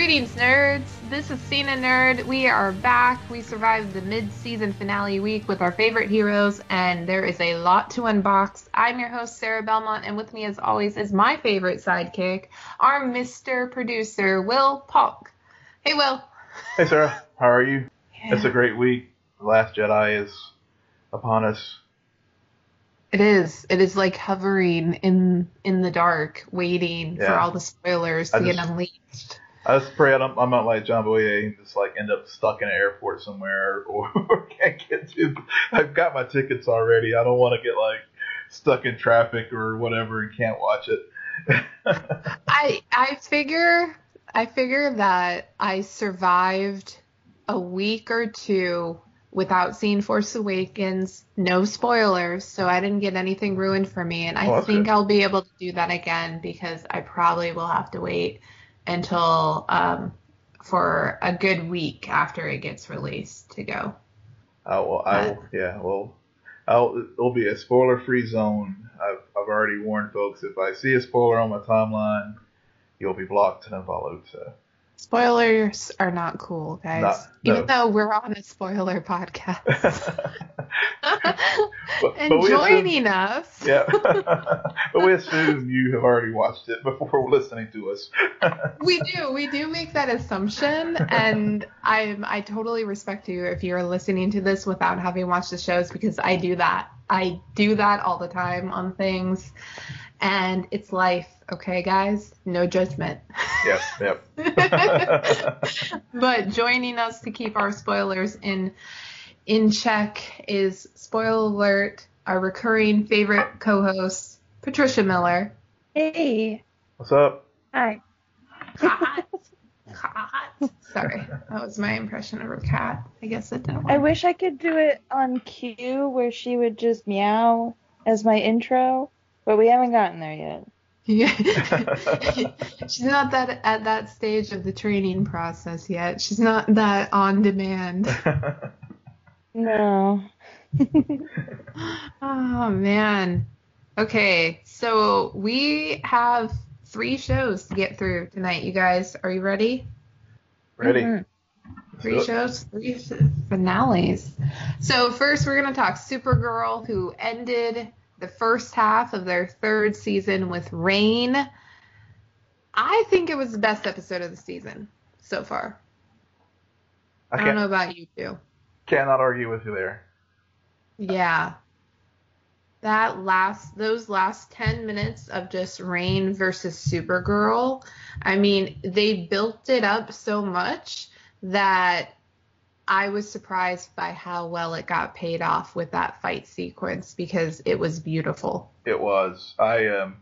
Greetings, nerds. This is Cena Nerd. We are back. We survived the mid-season finale week with our favorite heroes, and there is a lot to unbox. I'm your host, Sarah Belmont, and with me, as always, is my favorite sidekick, our Mr. Producer, Will Polk. Hey, Will. Hey, Sarah. How are you? Yeah. It's a great week. The Last Jedi is upon us. It is. It is like hovering in in the dark, waiting yeah. for all the spoilers to I get unleashed. I just pray I'm, I'm not like John Boyega and just like end up stuck in an airport somewhere or, or can't get to. I've got my tickets already. I don't want to get like stuck in traffic or whatever and can't watch it. I I figure I figure that I survived a week or two without seeing Force Awakens, no spoilers, so I didn't get anything ruined for me, and I oh, think good. I'll be able to do that again because I probably will have to wait until um, for a good week after it gets released to go. Oh well, I will, yeah, well, I'll, it'll be a spoiler-free zone. I've I've already warned folks if I see a spoiler on my timeline, you'll be blocked and unfollowed. So Spoilers are not cool, guys. Not, no. Even though we're on a spoiler podcast. but, and but joining assume, us. Yeah. but we assume you have already watched it before listening to us. we do. We do make that assumption. And I'm I totally respect you if you're listening to this without having watched the shows because I do that. I do that all the time on things. And it's life Okay, guys, no judgment. Yep, yep. but joining us to keep our spoilers in in check is spoiler alert, our recurring favorite co-host, Patricia Miller. Hey. What's up? Hi. Hot. Hot. Sorry, that was my impression of her cat. I guess it didn't work. I wish I could do it on cue where she would just meow as my intro, but we haven't gotten there yet. Yeah. She's not that at that stage of the training process yet. She's not that on demand. no. oh man. Okay, so we have three shows to get through tonight. You guys, are you ready? Ready. Mm-hmm. Three shows, three finales. So first, we're gonna talk Supergirl, who ended the first half of their third season with Reign. I think it was the best episode of the season so far. I, I don't know about you two. Cannot argue with you there. Yeah. That last those last 10 minutes of just Reign versus Supergirl, I mean, they built it up so much that I was surprised by how well it got paid off with that fight sequence because it was beautiful. It was. I um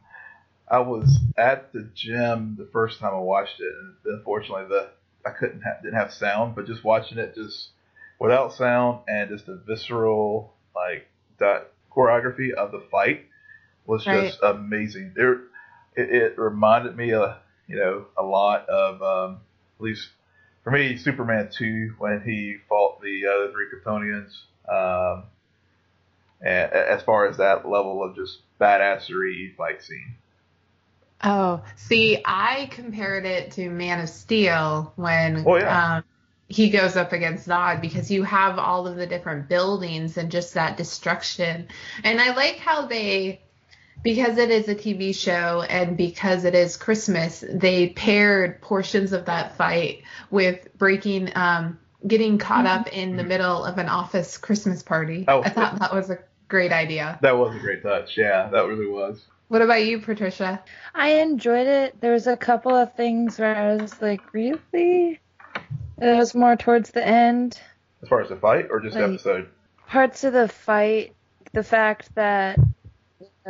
I was at the gym the first time I watched it, and unfortunately the I couldn't have, didn't have sound, but just watching it just without sound and just the visceral like that choreography of the fight was just amazing. There, it, it reminded me, of, you know, a lot of um, at least for me, Superman two when he fought the other three Kryptonians. Um, and as far as that level of just badassery fight scene. Oh, see, I compared it to Man of Steel when oh, yeah. um, he goes up against Zod because you have all of the different buildings and just that destruction. And I like how they because it is a TV show and because it is Christmas, they paired portions of that fight with breaking, um, getting caught mm-hmm. up in the middle of an office Christmas party. Oh, I thought that was a great idea. That was a great touch. Yeah, that really was. What about you, Patricia? I enjoyed it. There was a couple of things where I was like, really? It was more towards the end. As far as the fight or just like, episode? Parts of the fight. The fact that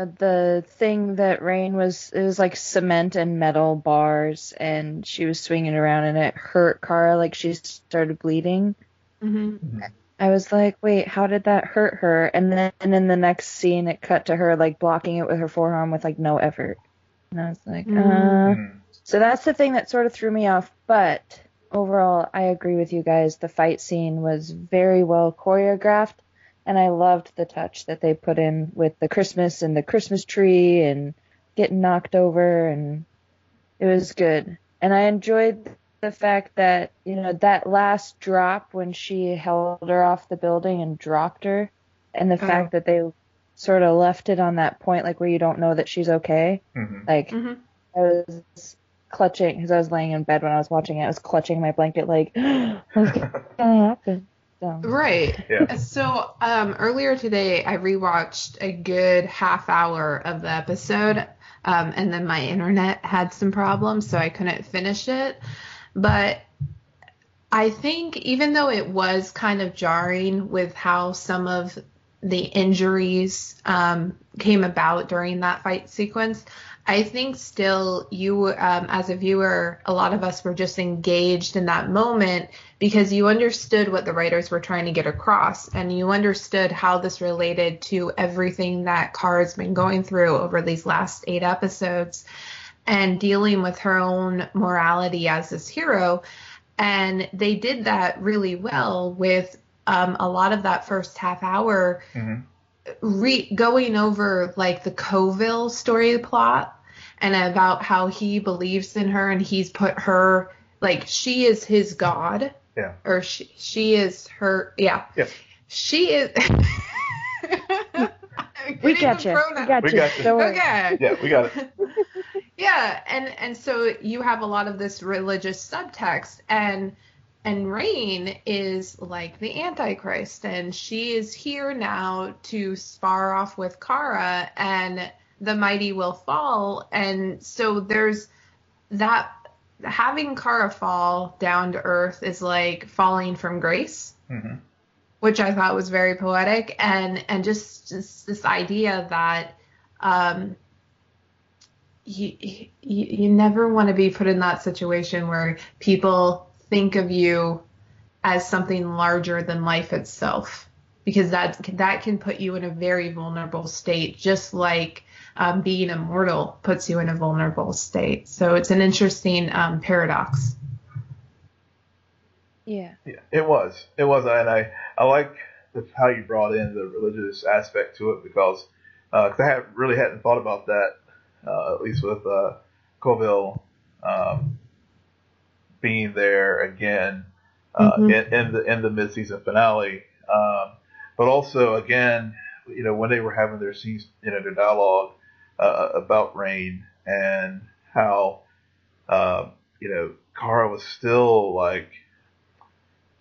the thing that Reign was it was like cement and metal bars, and she was swinging around, and it hurt Kara like she started bleeding. Mm-hmm. I was like, wait, how did that hurt her? And then and in the next scene, it cut to her like blocking it with her forearm with like no effort. And I was like, mm-hmm. uh. So that's the thing that sort of threw me off. But overall, I agree with you guys. The fight scene was very well choreographed and I loved the touch that they put in with the Christmas and the Christmas tree and getting knocked over and it was good. And I enjoyed the fact that you know that last drop when she held her off the building and dropped her, and the oh. fact that they sort of left it on that point, like where you don't know that she's okay. Mm-hmm. Like mm-hmm. I was clutching because I was laying in bed when I was watching it. I was clutching my blanket, like what's gonna happen. So. Right. Yeah. So um, earlier today, I rewatched a good half hour of the episode, um, and then my internet had some problems, so I couldn't finish it. But I think even though it was kind of jarring with how some of the injuries um, came about during that fight sequence, I think still you, um, as a viewer, a lot of us were just engaged in that moment because you understood what the writers were trying to get across and you understood how this related to everything that Kara's been going through over these last eight episodes and dealing with her own morality as this hero. And they did that really well with um, a lot of that first half hour. Mm-hmm. Re- going over like the Coville story plot and about how he believes in her and he's put her like she is his god. Yeah. Or she she is her yeah. Yeah. She is we got you. We got we you. Got you. Okay. Yeah, we got it. yeah, and and so you have a lot of this religious subtext and and Reign is like the Antichrist, and she is here now to spar off with Kara, and the mighty will fall. And so there's that having Kara fall down to earth is like falling from grace, mm-hmm. which I thought was very poetic, and and just, just this idea that um, you, you you never want to be put in that situation where people think of you as something larger than life itself because that that can put you in a very vulnerable state just like um, being immortal puts you in a vulnerable state. So it's an interesting um, paradox. Yeah. Yeah, it was. It was, and I I like the, how you brought in the religious aspect to it because uh, cause I have, really hadn't thought about that uh, at least with uh, Coville um, being there again uh, mm-hmm. in, in, the in the mid season finale, um, but also again, you know, when they were having their scenes, you know, their dialogue, uh, about Reign and how uh, you know Kara was still like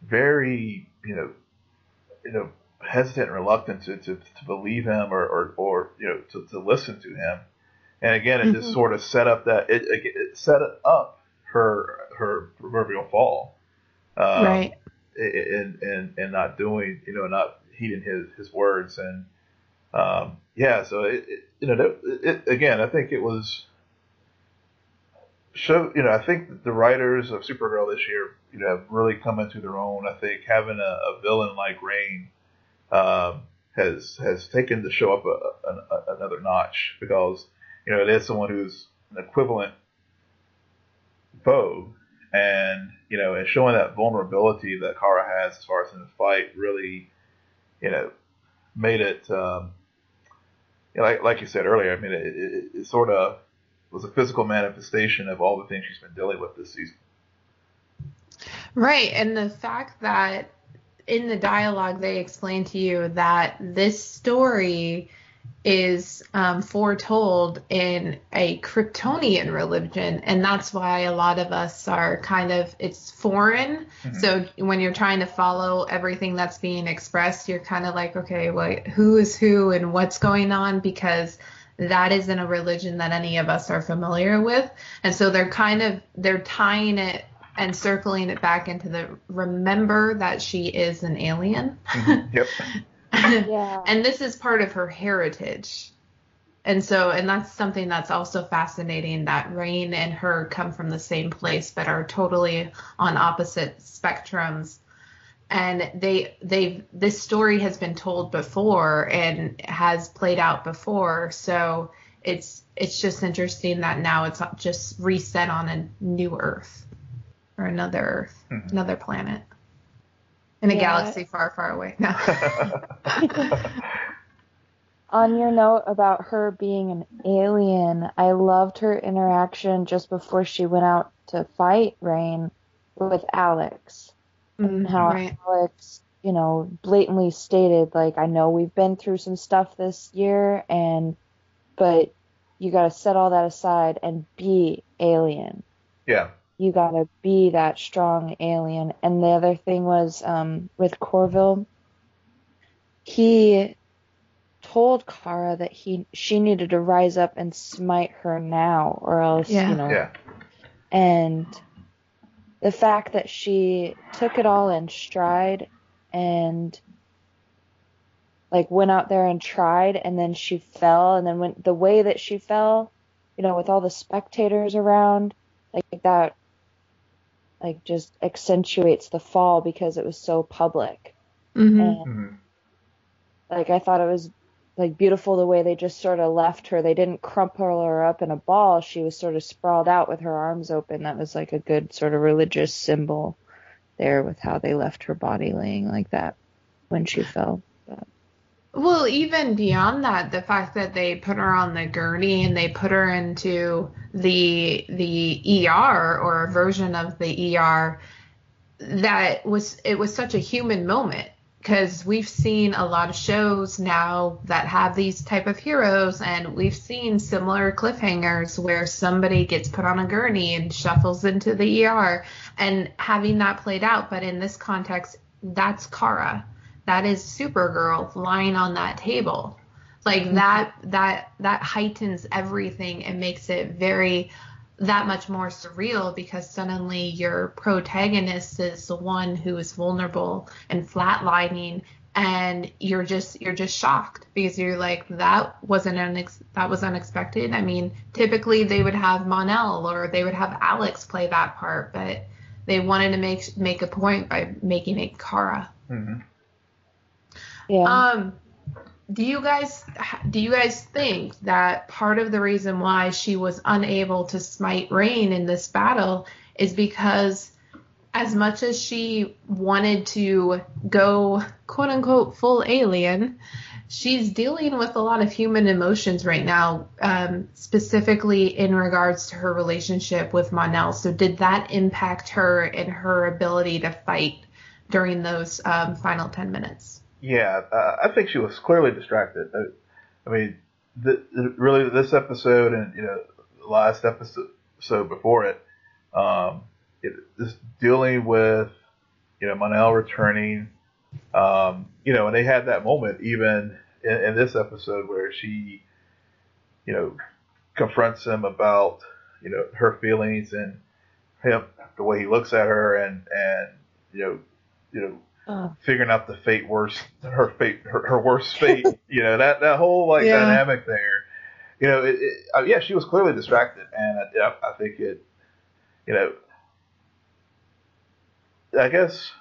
very you know you know hesitant and reluctant to, to, to believe him or, or, or you know to, to listen to him. And again it mm-hmm. just sort of set up that it, it, it set up her her proverbial fall um, right. and and and not doing you know not heeding his his words. And um, yeah, so it, it, you know, it, again, I think it was show. You know, I think the writers of Supergirl this year, you know, have really come into their own. I think having a, a villain like Reign um, has has taken the show up a, a, another notch because you know it is someone who's an equivalent foe, and you know, and showing that vulnerability that Kara has as far as in the fight really, you know, made it. Um, like like you said earlier, I mean, it, it, it sort of was a physical manifestation of all the things she's been dealing with this season. Right, and the fact that in the dialogue they explain to you that this story is um, foretold in a Kryptonian religion, and that's why a lot of us are kind of it's foreign. Mm-hmm. So when you're trying to follow everything that's being expressed, you're kind of like, okay, well, who is who and what's going on because that isn't a religion that any of us are familiar with, and so they're kind of they're tying it and circling it back into the remember that she is an alien. Mm-hmm. Yep. yeah. and this is part of her heritage. And so, and that's something that's also fascinating that Reign and her come from the same place, but are totally on opposite spectrums. And they, they, this story has been told before and has played out before. So it's, it's just interesting that now it's just reset on a new Earth or another Earth, mm-hmm. another planet in a yeah. galaxy far, far away. No. On your note about her being an alien, I loved her interaction just before she went out to fight Reign with Alex mm, and how right. Alex, you know, blatantly stated like, I know we've been through some stuff this year, and but you got to set all that aside and be alien. Yeah. You got to be that strong alien. And the other thing was um, with Coville, he told Kara that he she needed to rise up and smite her now, or else yeah. you know. Yeah. And the fact that she took it all in stride and like went out there and tried and then she fell and then went the way that she fell, you know, with all the spectators around, like that like just accentuates the fall because it was so public. Mm-hmm. And, mm-hmm. Like I thought it was like beautiful the way they just sort of left her. They didn't crumple her up in a ball. She was sort of sprawled out with her arms open. That was like a good sort of religious symbol there with how they left her body laying like that when she fell. Well, even beyond that, the fact that they put her on the gurney and they put her into the the ER or a version of the ER that was it was such a human moment. Because we've seen a lot of shows now that have these type of heroes and we've seen similar cliffhangers where somebody gets put on a gurney and shuffles into the ER and having that played out. But in this context that's Kara that is Supergirl lying on that table like mm-hmm. that that that heightens everything and makes it very that much more surreal because suddenly your protagonist is the one who is vulnerable and flatlining and you're just you're just shocked because you're like that wasn't unex- that was unexpected. I mean, typically they would have Mon-El or they would have Alex play that part, but they wanted to make make a point by making it Kara. Mm-hmm. Um do you guys do you guys think that part of the reason why she was unable to smite Reign in this battle is because as much as she wanted to go quote unquote full alien, she's dealing with a lot of human emotions right now, um, specifically in regards to her relationship with Mon-El. So did that impact her and her ability to fight during those um, final ten minutes? Yeah, uh, I think she was clearly distracted. I, uh, I mean, the, the, really, this episode and you know, the last episode so before it, um, it is dealing with you know Mon-El returning. Um, you know, and they had that moment even in, in this episode where she, you know, confronts him about you know her feelings and him the way he looks at her and and you know you know uh. figuring out the fate worst her fate her, her worst fate you know that that whole like yeah. dynamic there you know it, it, uh, yeah she was clearly distracted and I, I think it you know I guess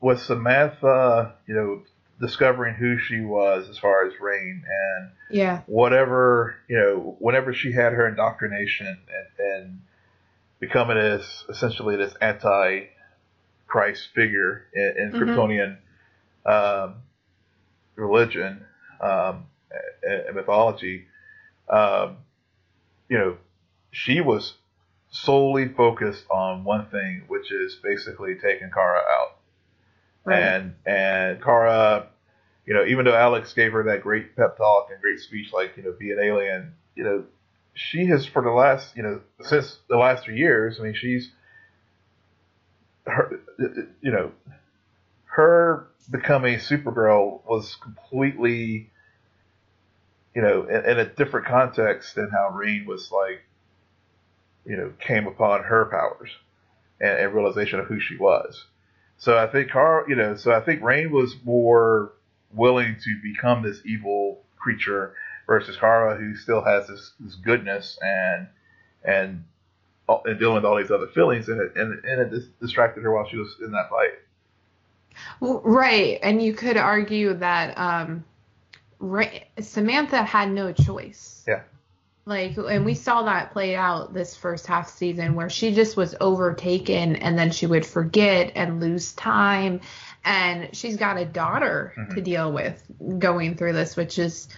with Samantha you know discovering who she was as far as Reign and yeah whatever you know whenever she had her indoctrination and, and becoming this essentially this anti Christ figure in, in mm-hmm. Kryptonian um, religion um, and, mythology. Um, you know, she was solely focused on one thing, which is basically taking Kara out. Right. And and Kara, you know, even though Alex gave her that great pep talk and great speech, like you know, be an alien, you know, she has for the last you know since the last three years. I mean, she's her, you know, her becoming Supergirl was completely, you know, in, in, a different context than how Reign was like, you know, came upon her powers and, and realization of who she was. So I think Carl, you know, so I think Reign was more willing to become this evil creature versus Kara, who still has this, this goodness and and and dealing with all these other feelings, and it and, and it dis- distracted her while she was in that fight. Well, right, and you could argue that um, Samantha had no choice. Yeah. Like, and we saw that play out this first half season where she just was overtaken, and then she would forget and lose time, and she's got a daughter mm-hmm. to deal with going through this, which is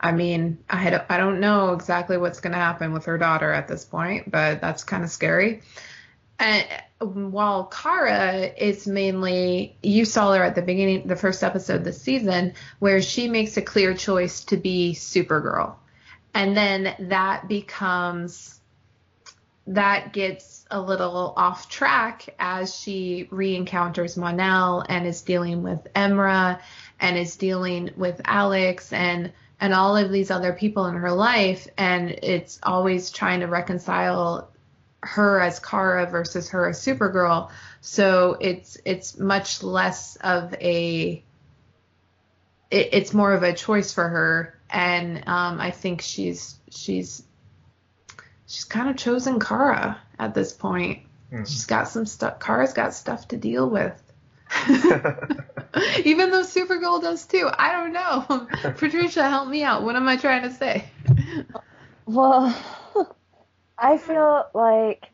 I mean, I had I don't know exactly what's going to happen with her daughter at this point, but that's kind of scary. And while Kara is mainly, you saw her at the beginning, the first episode this season, where she makes a clear choice to be Supergirl. And then that becomes, that gets a little off track as she re-encounters Mon-El and is dealing with Imra and is dealing with Alex and and all of these other people in her life and it's always trying to reconcile her as Kara versus her as Supergirl. So it's it's much less of a it, it's more of a choice for her, and um, I think she's she's she's kind of chosen Kara at this point. Mm-hmm. She's got some stuff. Kara's got stuff to deal with. Even though Supergirl does too. I don't know. Patricia, help me out. What am I trying to say? Well, I feel like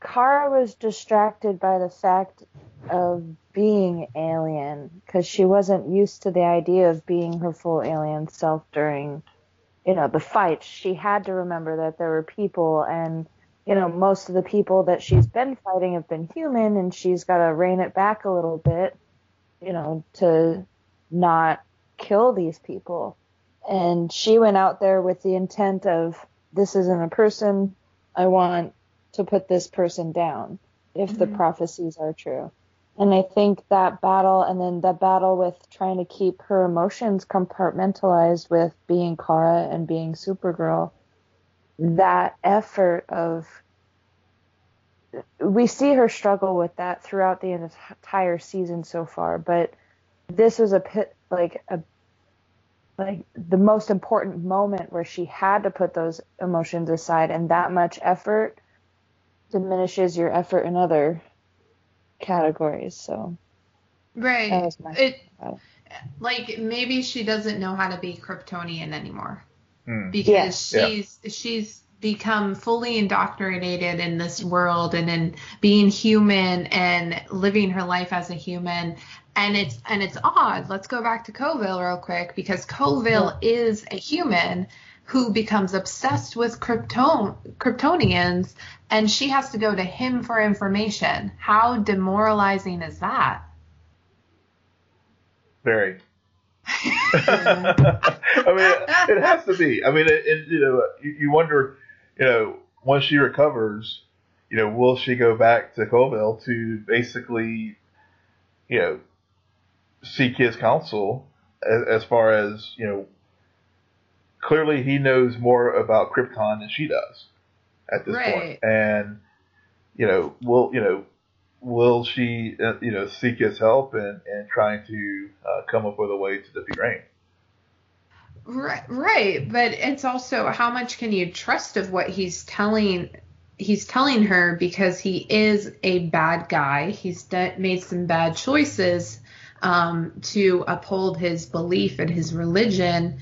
Kara was distracted by the fact of being alien because she wasn't used to the idea of being her full alien self during, you know, the fight. She had to remember that there were people and, you know, most of the people that she's been fighting have been human and she's got to rein it back a little bit, you know, to not kill these people. And she went out there with the intent of this isn't a person, I want to put this person down if mm-hmm. the prophecies are true. And I think that battle and then the battle with trying to keep her emotions compartmentalized with being Kara and being Supergirl, that effort of we see her struggle with that throughout the entire season so far, but this was a pit like a like the most important moment where she had to put those emotions aside and that much effort diminishes your effort in other categories so right it like maybe she doesn't know how to be kryptonian anymore mm. because she's yeah. she's become fully indoctrinated in this world and in being human and living her life as a human and it's and it's odd. Let's go back to Coville real quick because Coville is a human who becomes obsessed with Krypton Kryptonians and she has to go to him for information. How demoralizing is that? Very. I mean, it has to be. I mean, it, it, you know, you, you, wonder, you know, once she recovers, you know, will she go back to Coville to basically, you know, seek his counsel as, as far as you know. Clearly, he knows more about Krypton than she does at this right. point, and you know, will you know, will she uh, you know seek his help and and trying to uh, come up with a way to defeat Reign? Right, right, but it's also how much can you trust of what he's telling he's telling her because he is a bad guy. He's de- made some bad choices um, to uphold his belief and his religion.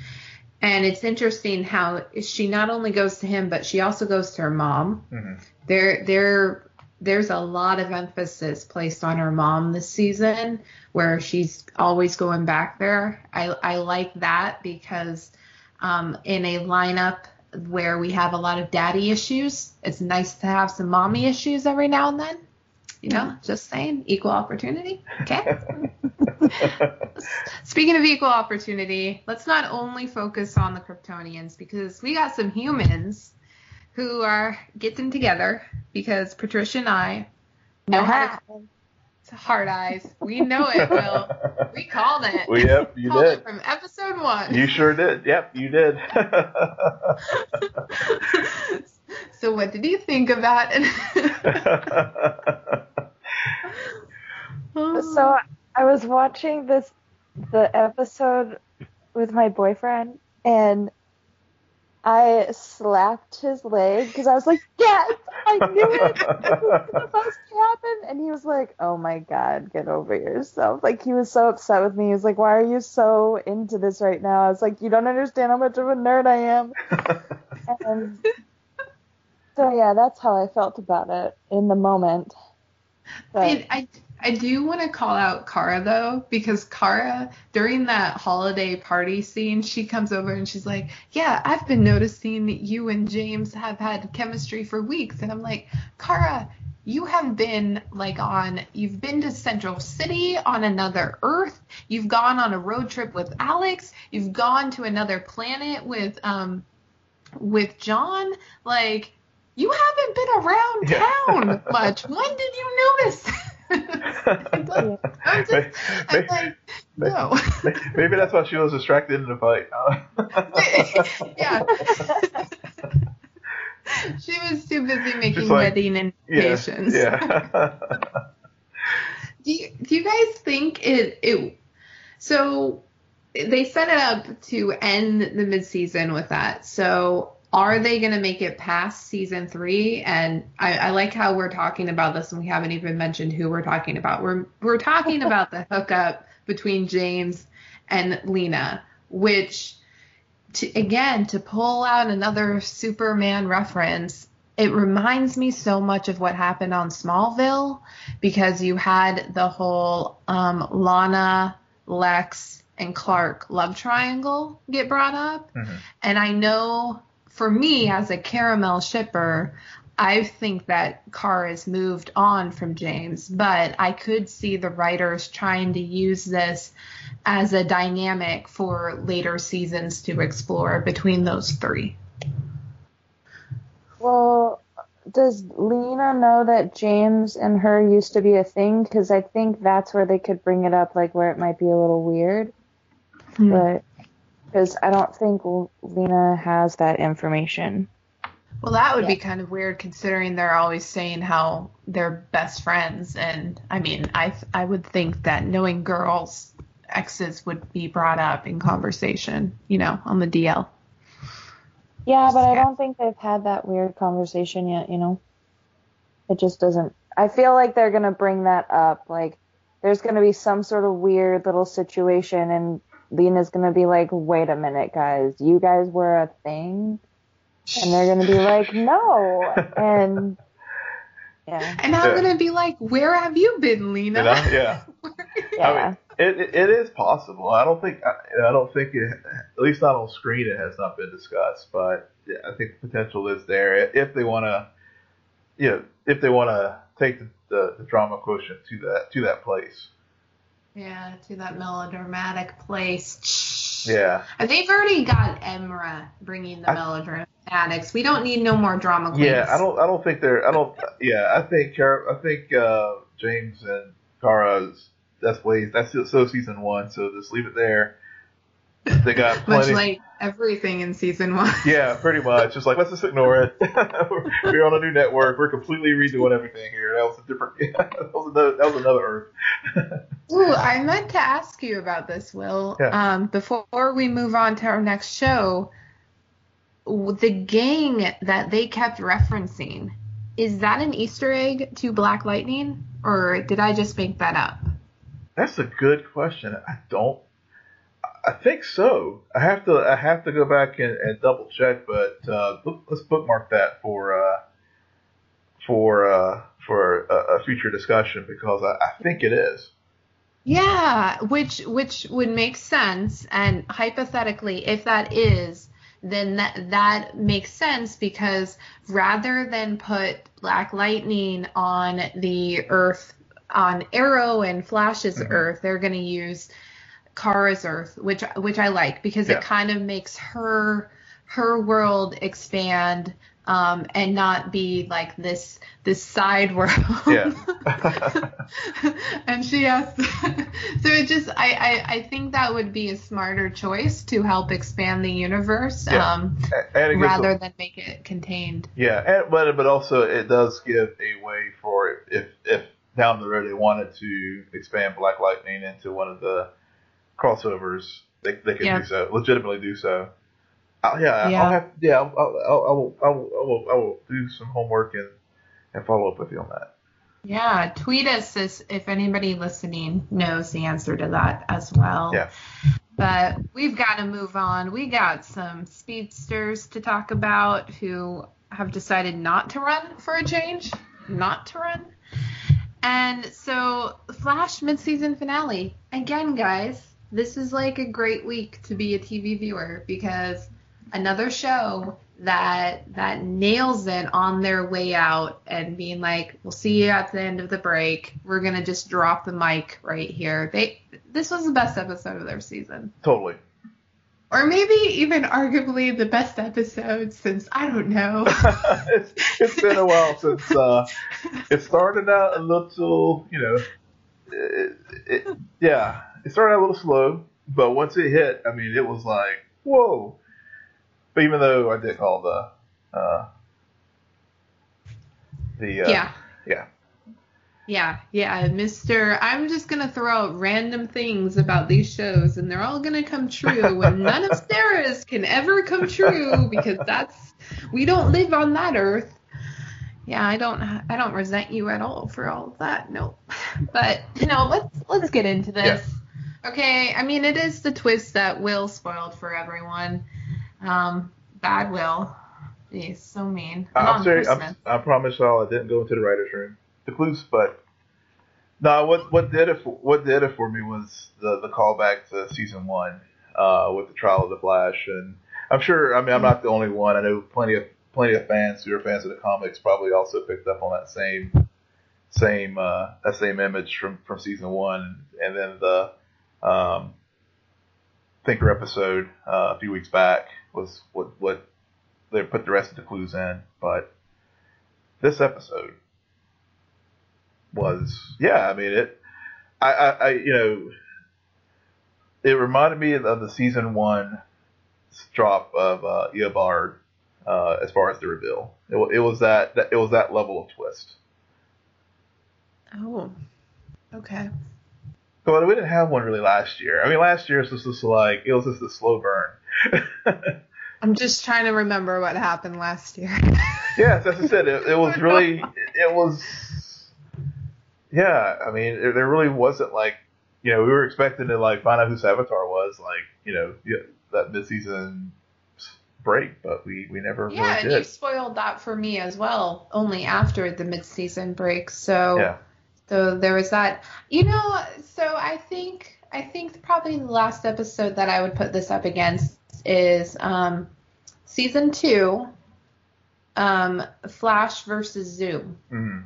And it's interesting how she not only goes to him, but she also goes to her mom. Mm-hmm. There, there, there's a lot of emphasis placed on her mom this season, where she's always going back there. I, I like that because um, in a lineup where we have a lot of daddy issues, it's nice to have some mommy issues every now and then. You know, just saying, equal opportunity. Okay. Speaking of equal opportunity, let's not only focus on the Kryptonians because we got some humans who are getting together because Patricia and I know how to hard eyes. We know it, Will. We called it. We, yep, you did. from episode one. You sure did. Yep, you did. so what did you think of that? so I was watching this the episode with my boyfriend and I slapped his leg because I was like, "Yes, I knew it. This was supposed to happen." And he was like, "Oh my god, get over yourself!" Like he was so upset with me. He was like, "Why are you so into this right now?" I was like, "You don't understand how much of a nerd I am." and so yeah, that's how I felt about it in the moment. But, I, I I do want to call out Kara though, because Kara during that holiday party scene, she comes over and she's like, "Yeah, I've been noticing that you and James have had chemistry for weeks," and I'm like, "Kara, you have been like on you've been to Central City on another Earth. You've gone on a road trip with Alex. You've gone to another planet with um with John. Like you haven't been around yeah. town much. When did you notice? I'm just, I'm like, no. Maybe that's why she was distracted in the fight. yeah. she was too busy making like, wedding invitations. Yeah. yeah. do you do you guys think it it so they set it up to end the midseason with that. So are they going to make it past season three? And I, I, like how we're talking about this, and we haven't even mentioned who we're talking about. We're we're talking about the hookup between James and Lena, which to, again, to pull out another Superman reference, it reminds me so much of what happened on Smallville because you had the whole um, Lana, Lex, and Clark love triangle get brought up. Mm-hmm. And I know for me as a Karamel shipper, I think that Kara has moved on from James, but I could see the writers trying to use this as a dynamic for later seasons to explore between those three. Well, does Lena know that James and her used to be a thing? Because I think that's where they could bring it up, like where it might be a little weird. Hmm. But because I don't think Lena has that information. Well, that would yeah. be kind of weird considering they're always saying how they're best friends, and I mean, I I would think that knowing girls exes would be brought up in conversation, you know, on the DL. Yeah, but I don't think they've had that weird conversation yet, you know. It just doesn't I feel like they're going to bring that up like there's going to be some sort of weird little situation and Lena's going to be like, "Wait a minute, guys. You guys were a thing?" And they're going to be like, "No." And yeah. And I'm yeah. gonna be like, "Where have you been, Lena?" yeah. yeah. I mean, it, it, it is possible. I don't think I, I don't think it, at least not on screen, it has not been discussed. But yeah, I think the potential is there if they want to, you know, if they want to take the, the, the drama quotient to that to that place. Yeah, to that melodramatic place. Yeah. They've already got Imra bringing the I, melodramatics. We don't need no more drama queens. Yeah, I don't. I don't think they're. I don't. Yeah, I think. I think uh, James and Kara's that's ways that's so season one. So just leave it there. They got plenty. much like everything in season one. yeah, pretty much. Just like let's just ignore it. we're on a new network. We're completely redoing everything here. That was a different. that was another. That was another Earth. Ooh, I meant to ask you about this, Will. Yeah. Um, before we move on to our next show, the gang that they kept referencing is that an Easter egg to Black Lightning, or did I just make that up? That's a good question. I don't. I think so. I have to. I have to go back and, and double check, but uh, let's bookmark that for uh, for uh, for a, a, future discussion because I, I think it is. Yeah, which which would make sense, and hypothetically, if that is, then that that makes sense because rather than put Black Lightning on the Earth on Arrow and Flash's mm-hmm. Earth, they're going to use Kara's Earth, which which I like because yeah. it kind of makes her her world expand um, and not be like this this side world. Yeah. and she has so it just I, I I think that would be a smarter choice to help expand the universe yeah. um, rather a, than make it contained. Yeah, and, but but also it does give a way for if if down the road they wanted to expand Black Lightning into one of the crossovers, they, they could yeah. do so, legitimately do so. I'll, yeah, yeah, I'll have, yeah, I'll, I'll, I will, I will, I will, I will do some homework and, and follow up with you on that. Yeah, tweet us if anybody listening knows the answer to that as well. Yeah. But we've got to move on. We got some speedsters to talk about who have decided not to run for a change, not to run. And so, Flash midseason finale. Again, guys, this is like a great week to be a TV viewer because another show that that nails it on their way out and being like, "We'll see you at the end of the break. We're gonna just drop the mic right here." They this was the best episode of their season. Totally. Or maybe even arguably the best episode since I don't know. it's, it's been a while since uh, it started out a little, you know, it, it, yeah, it started out a little slow, but once it hit, I mean, it was like, whoa. But even though I did call the, uh, the, uh, yeah, yeah. Yeah, yeah, Mr. I'm just going to throw out random things about these shows and they're all going to come true and none of Sarah's can ever come true because that's we don't live on that earth. Yeah, I don't I don't resent you at all for all of that. No. But, you know, let's let's get into this. Yeah. Okay, I mean it is the twist that Will spoiled for everyone. Um bad Will. He's so mean. I'm sorry, I'm, I promise y'all I didn't go into the writer's room the clues, but no, what what did it for, what did it for me was the the callback to season one uh, with the trial of the Flash, and I'm sure. I mean, I'm not the only one. I know plenty of plenty of fans who are fans of the comics probably also picked up on that same same uh, that same image from from season one, and then the um, Thinker episode uh, a few weeks back was what what they put the rest of the clues in, but this episode was yeah. I mean it. I, I, I you know it reminded me of the season one drop of uh, Eobard uh, as far as the reveal. It, it was that, it was that level of twist. Oh, okay. But we didn't have one really last year. I mean, last year it was just like it was just a slow burn. I'm just trying to remember what happened last year. yes, as I said, it, it was really it was yeah, I mean, there really wasn't like, you know, we were expecting to like find out who Savitar was, like, you know, that mid-season break, but we we never yeah, really and you spoiled that for me as well, only after the mid-season break. So yeah. So there was that. You know, so I think I think probably the last episode that I would put this up against is um, season two, um, Flash versus Zoom. Mm-hmm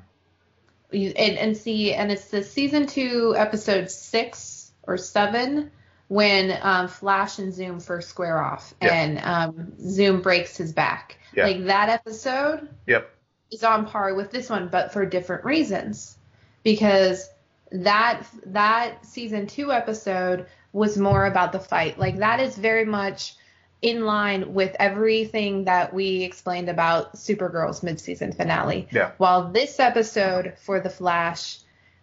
and, and see, and it's the season two, episode six or seven when um, Flash and Zoom first square off, yep. and um, Zoom breaks his back. Yep. Like that episode. Yep. Is on par with this one, but for different reasons, because that that season two episode was more about the fight. Like that is very much in line with everything that we explained about Supergirl's mid-season finale. Yeah. While this episode for The Flash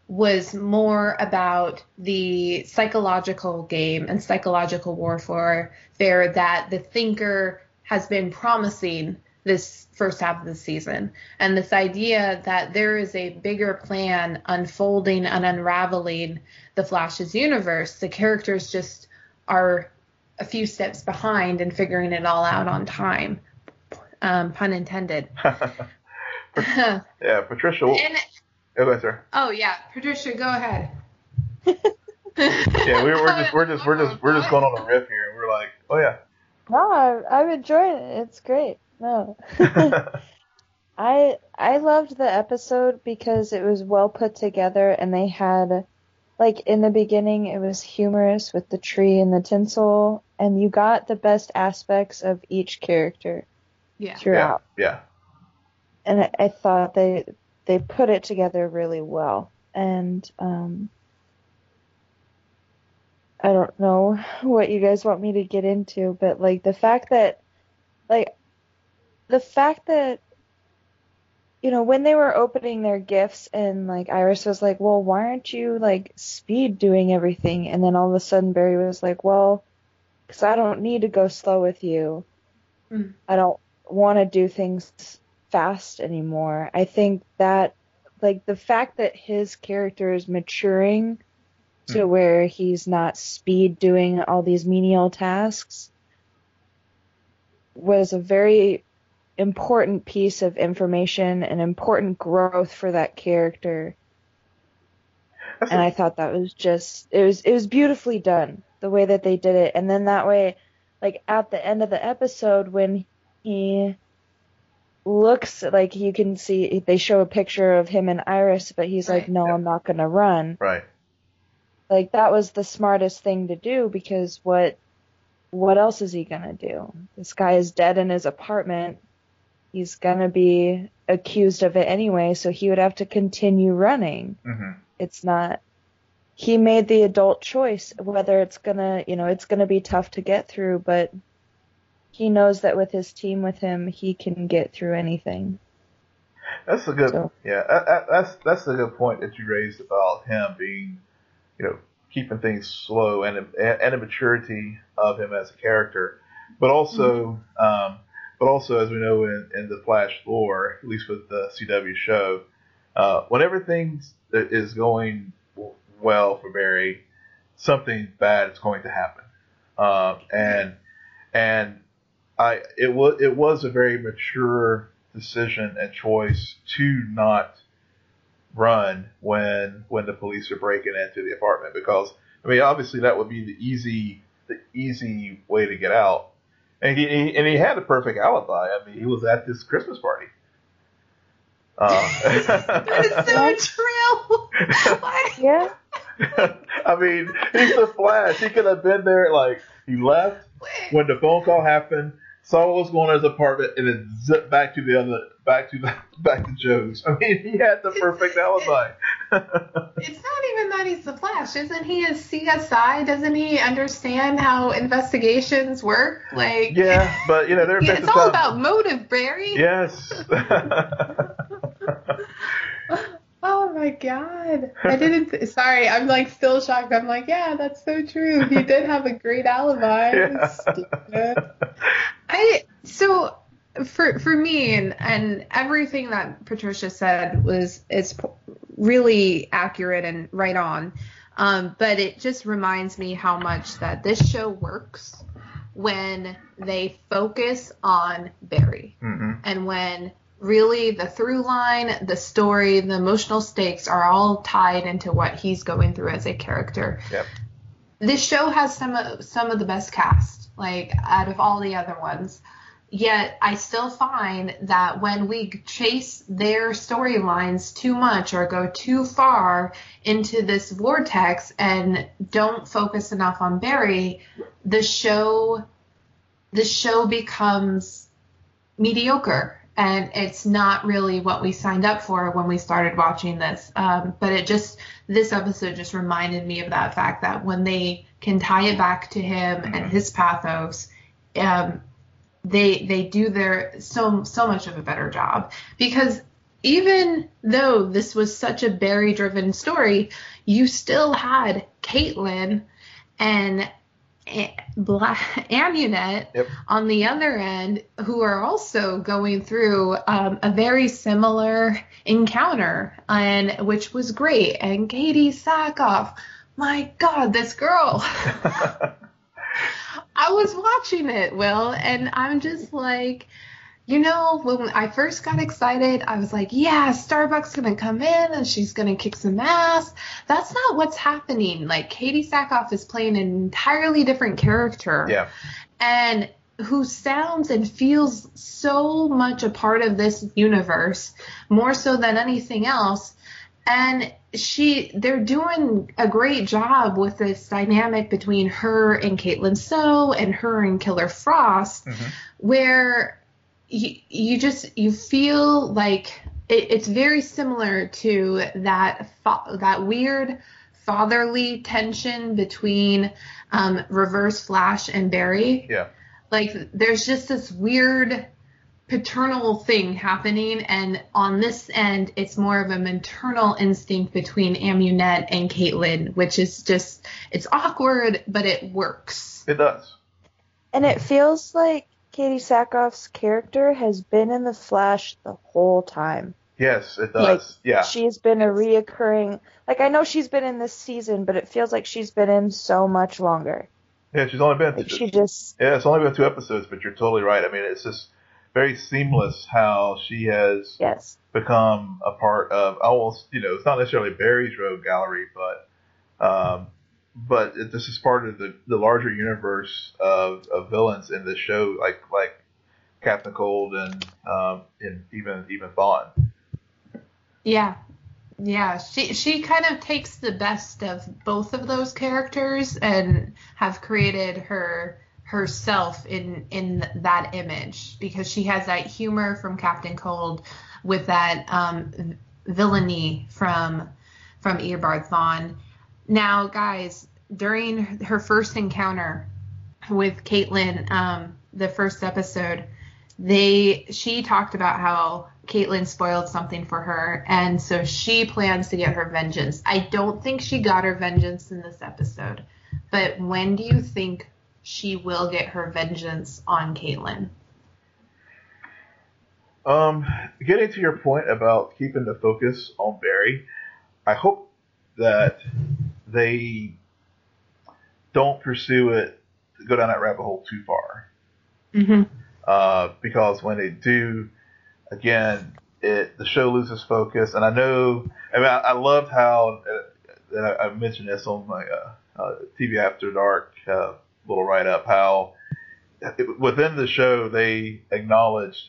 was more about the psychological game and psychological warfare that the thinker has been promising this first half of the season. And this idea that there is a bigger plan unfolding and unraveling the Flash's universe. The characters just are a few steps behind and figuring it all out on time. Um, pun intended. yeah, Patricia. And, oh, go sir. Oh yeah, Patricia, go ahead. yeah, we're, we're just we're just we're just we're just going on a riff here. We're like, oh yeah. No, I, I'm enjoying it. It's great. No. I I loved the episode because it was well put together and they had like in the beginning it was humorous with the tree and the tinsel and you got the best aspects of each character yeah. throughout. Yeah. yeah. And I, I, thought they they put it together really well. And um, I don't know what you guys want me to get into, but like the fact that like the fact that you know, when they were opening their gifts and like Iris was like, "Well, why aren't you like speed doing everything?" And then all of a sudden Barry was like, "Well, because I don't need to go slow with you. Mm. I don't want to do things fast anymore. I think that, like, the fact that his character is maturing to mm. where he's not speed doing all these menial tasks was a very important piece of information and important growth for that character. and I thought that was just it was it was beautifully done the way that they did it. And then that way, like at the end of the episode, when he looks like you can see they show a picture of him and Iris, but he's right. like, "No, I'm not going to run." Right. Like that was the smartest thing to do because what what else is he going to do? This guy is dead in his apartment. He's going to be accused of it anyway, so he would have to continue running. Mm-hmm. It's not he made the adult choice whether it's going to, you know, it's going to be tough to get through, but he knows that with his team with him, he can get through anything. That's a good, so. yeah. That's that's a good point that you raised about him being, you know, keeping things slow and and the maturity of him as a character, but also, mm-hmm. um, but also as we know in, in the Flash lore, at least with the CW show, uh, when everything is going well for Barry, something bad is going to happen, uh, and and I it was it was a very mature decision and choice to not run when when the police are breaking into the apartment because I mean obviously that would be the easy the easy way to get out and he, he and he had a perfect alibi I mean he was at this Christmas party. Uh, that is so true. yeah. I mean, he's the Flash. He could have been there. Like he left when the phone call happened saw what was going on in his apartment, and then zipped back to the other, back to the, back to Joe's. I mean, he had the perfect alibi. it's not even that he's the Flash, isn't he? A CSI? Doesn't he understand how investigations work? Like, yeah, but you know, there. Yeah, it's all about motive, Barry. Yes. Oh my god. I didn't th- sorry, I'm like still shocked. I'm like, yeah, that's so true. He did have a great alibi. Yeah. I so for for me and and everything that Patricia said was is really accurate and right on. Um, but it just reminds me how much that this show works when they focus on Barry mm-hmm. and when really the through line, the story, the emotional stakes are all tied into what he's going through as a character. Yep. This show has some of some of the best cast, like out of all the other ones. Yet I still find that when we chase their storylines too much or go too far into this vortex and don't focus enough on Barry, the show the show becomes mediocre and it's not really what we signed up for when we started watching this. Um, but it just this episode just reminded me of that fact that when they can tie it back to him and mm-hmm. his pathos, um, they they do their so so much of a better job because even though this was such a Barry driven story, you still had Caitlin and Amunet yep. on the other end who are also going through um, a very similar encounter and which was great and Katee Sackhoff my god this girl I was watching it Will and I'm just like you know, when I first got excited, I was like, yeah, Starbuck's going to come in and she's going to kick some ass. That's not what's happening. Like, Katee Sackhoff is playing an entirely different character. Yeah. And who sounds and feels so much a part of this universe, more so than anything else. And she, they're doing a great job with this dynamic between her and Caitlin So and her and Killer Frost, mm-hmm. where you, you just you feel like it, it's very similar to that fa- that weird fatherly tension between um, Reverse Flash and Barry. Yeah. Like there's just this weird paternal thing happening and on this end it's more of a maternal instinct between Amunet and Caitlin, which is just it's awkward but it works. It does. And it feels like Katee Sackhoff's character has been in the Flash the whole time. Yes, it does. Like, yeah. She's been a reoccurring like I know she's been in this season, but it feels like she's been in so much longer. Yeah, she's only been like she just Yeah, it's only been two episodes, but you're totally right. I mean it's just very seamless how she has yes. become a part of almost you know, it's not necessarily Barry's rogue gallery, but um, but this is part of the, the larger universe of, of villains in this show. Like like Captain Cold and um, and even even Thawne. Yeah, yeah. She she kind of takes the best of both of those characters and have created her herself in in that image because she has that humor from Captain Cold with that um, villainy from from Eobard Thawne. Now, guys, during her first encounter with Caitlin, um, the first episode, they she talked about how Caitlin spoiled something for her, and so she plans to get her vengeance. I don't think she got her vengeance in this episode, but when do you think she will get her vengeance on Caitlin? Um, getting to your point about keeping the focus on Barry, I hope that they don't pursue it, go down that rabbit hole too far. Mm-hmm. Uh, because when they do, again, it the show loses focus. And I know, I mean, I, I loved how uh, I, I, mentioned this on my uh, uh, TV After Dark uh, little write up. How it, within the show they acknowledged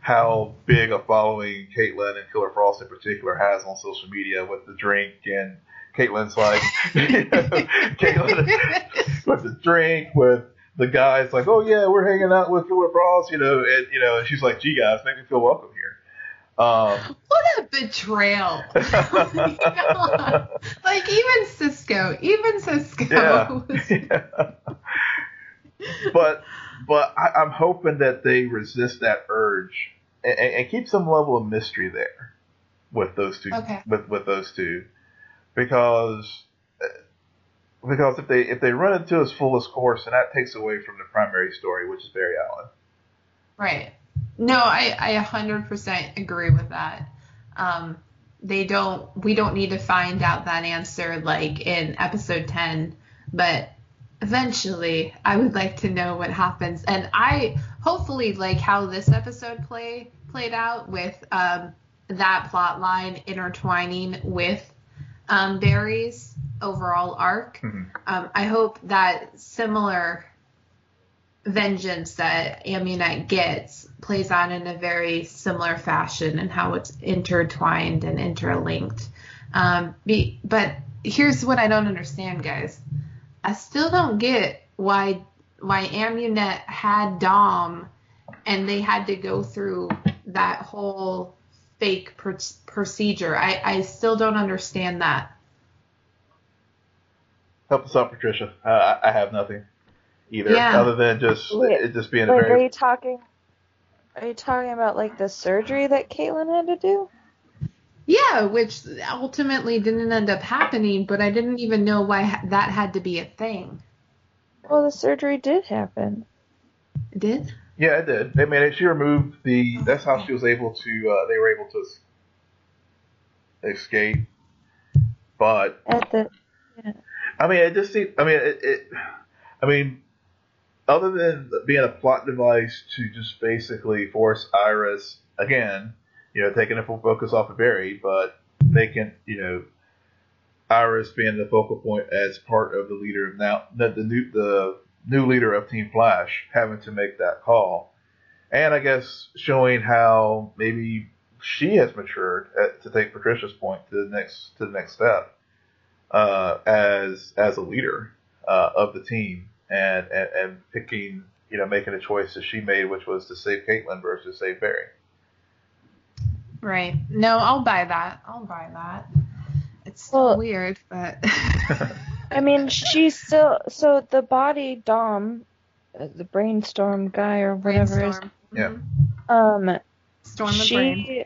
how big a following Caitlin and Killer Frost in particular has on social media with the drink and Caitlin's like, you know, Caitlin with the drink with the guys like, oh yeah, we're hanging out with Killer Frost, you know, and you know, and she's like, gee guys, make me feel welcome here. Um, what a betrayal! like even Cisco, even Cisco. Yeah. yeah. But but I, I'm hoping that they resist that urge and, and, keep some level of mystery there with those two. Okay. With with those two, because because if they if they run into its fullest course, and that takes away from the primary story, which is Barry Allen. Right. No, I I 100% agree with that. Um, they don't we don't need to find out that answer like in episode 10, but eventually I would like to know what happens. And I hopefully like how this episode play played out with um, that plot line intertwining with um, Barry's overall arc. Mm-hmm. Um, I hope that similar vengeance that Amunet gets plays on in a very similar fashion and how it's intertwined and interlinked. Um, be, but here's what I don't understand, guys. I still don't get why why Amunet had Dom and they had to go through that whole fake pr- procedure. I, I still don't understand that. Help us out, Patricia. Uh, I have nothing either, yeah. other than just wait, it just being wait, a very. Are you talking? Are you talking about like the surgery that Caitlin had to do? Yeah, which ultimately didn't end up happening, but I didn't even know why that had to be a thing. Well, the surgery did happen. It did? Yeah, it did. I mean, she removed the. That's how she was able to. Uh, they were able to escape. But at the. Yeah. I mean, it just seemed. I mean, it, it. I mean, other than being a plot device to just basically force Iris again you know, taking the full focus off of Barry, but making, you know, Iris being the focal point as part of the leader of now the, the new the new leader of Team Flash having to make that call, and I guess showing how maybe she has matured at, to take Patricia's point to the next to the next step uh, as as a leader uh, of the team and, and and picking you know making a choice that she made, which was to save Caitlin versus save Barry. Right. No, I'll buy that. I'll buy that. It's well, weird, but. I mean, she's still so the body Dom, uh, the brainstorm guy or whatever brainstorm. is. Yeah. Um. Storm the she, brain.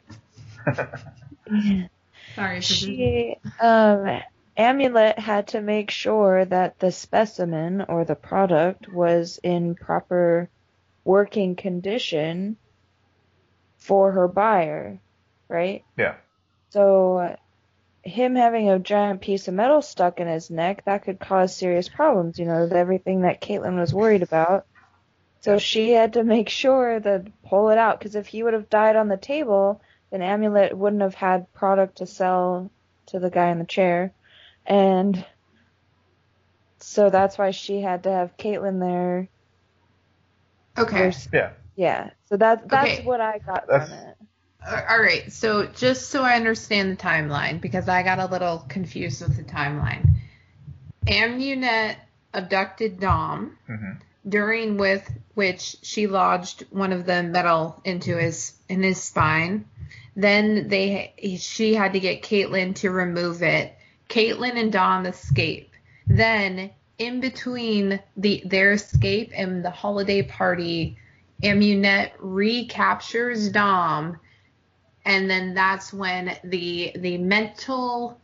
Sorry. She um Amunet had to make sure that the specimen or the product was in proper working condition for her buyer right? Yeah. So him having a giant piece of metal stuck in his neck that could cause serious problems. You know, everything that Caitlin was worried about. So she had to make sure to pull it out because if he would have died on the table, then Amunet wouldn't have had product to sell to the guy in the chair, and so that's why she had to have Caitlin there. Okay. Yeah. Yeah. So that that's okay. what I got that's, from it. All right. So just so I understand the timeline, because I got a little confused with the timeline. Amunet abducted Dom, mm-hmm. during with which she lodged one of the metal into his in his spine. Then they she had to get Caitlin to remove it. Caitlin and Dom escape. Then in between the their escape and the holiday party, Amunet recaptures Dom, and then that's when the the mental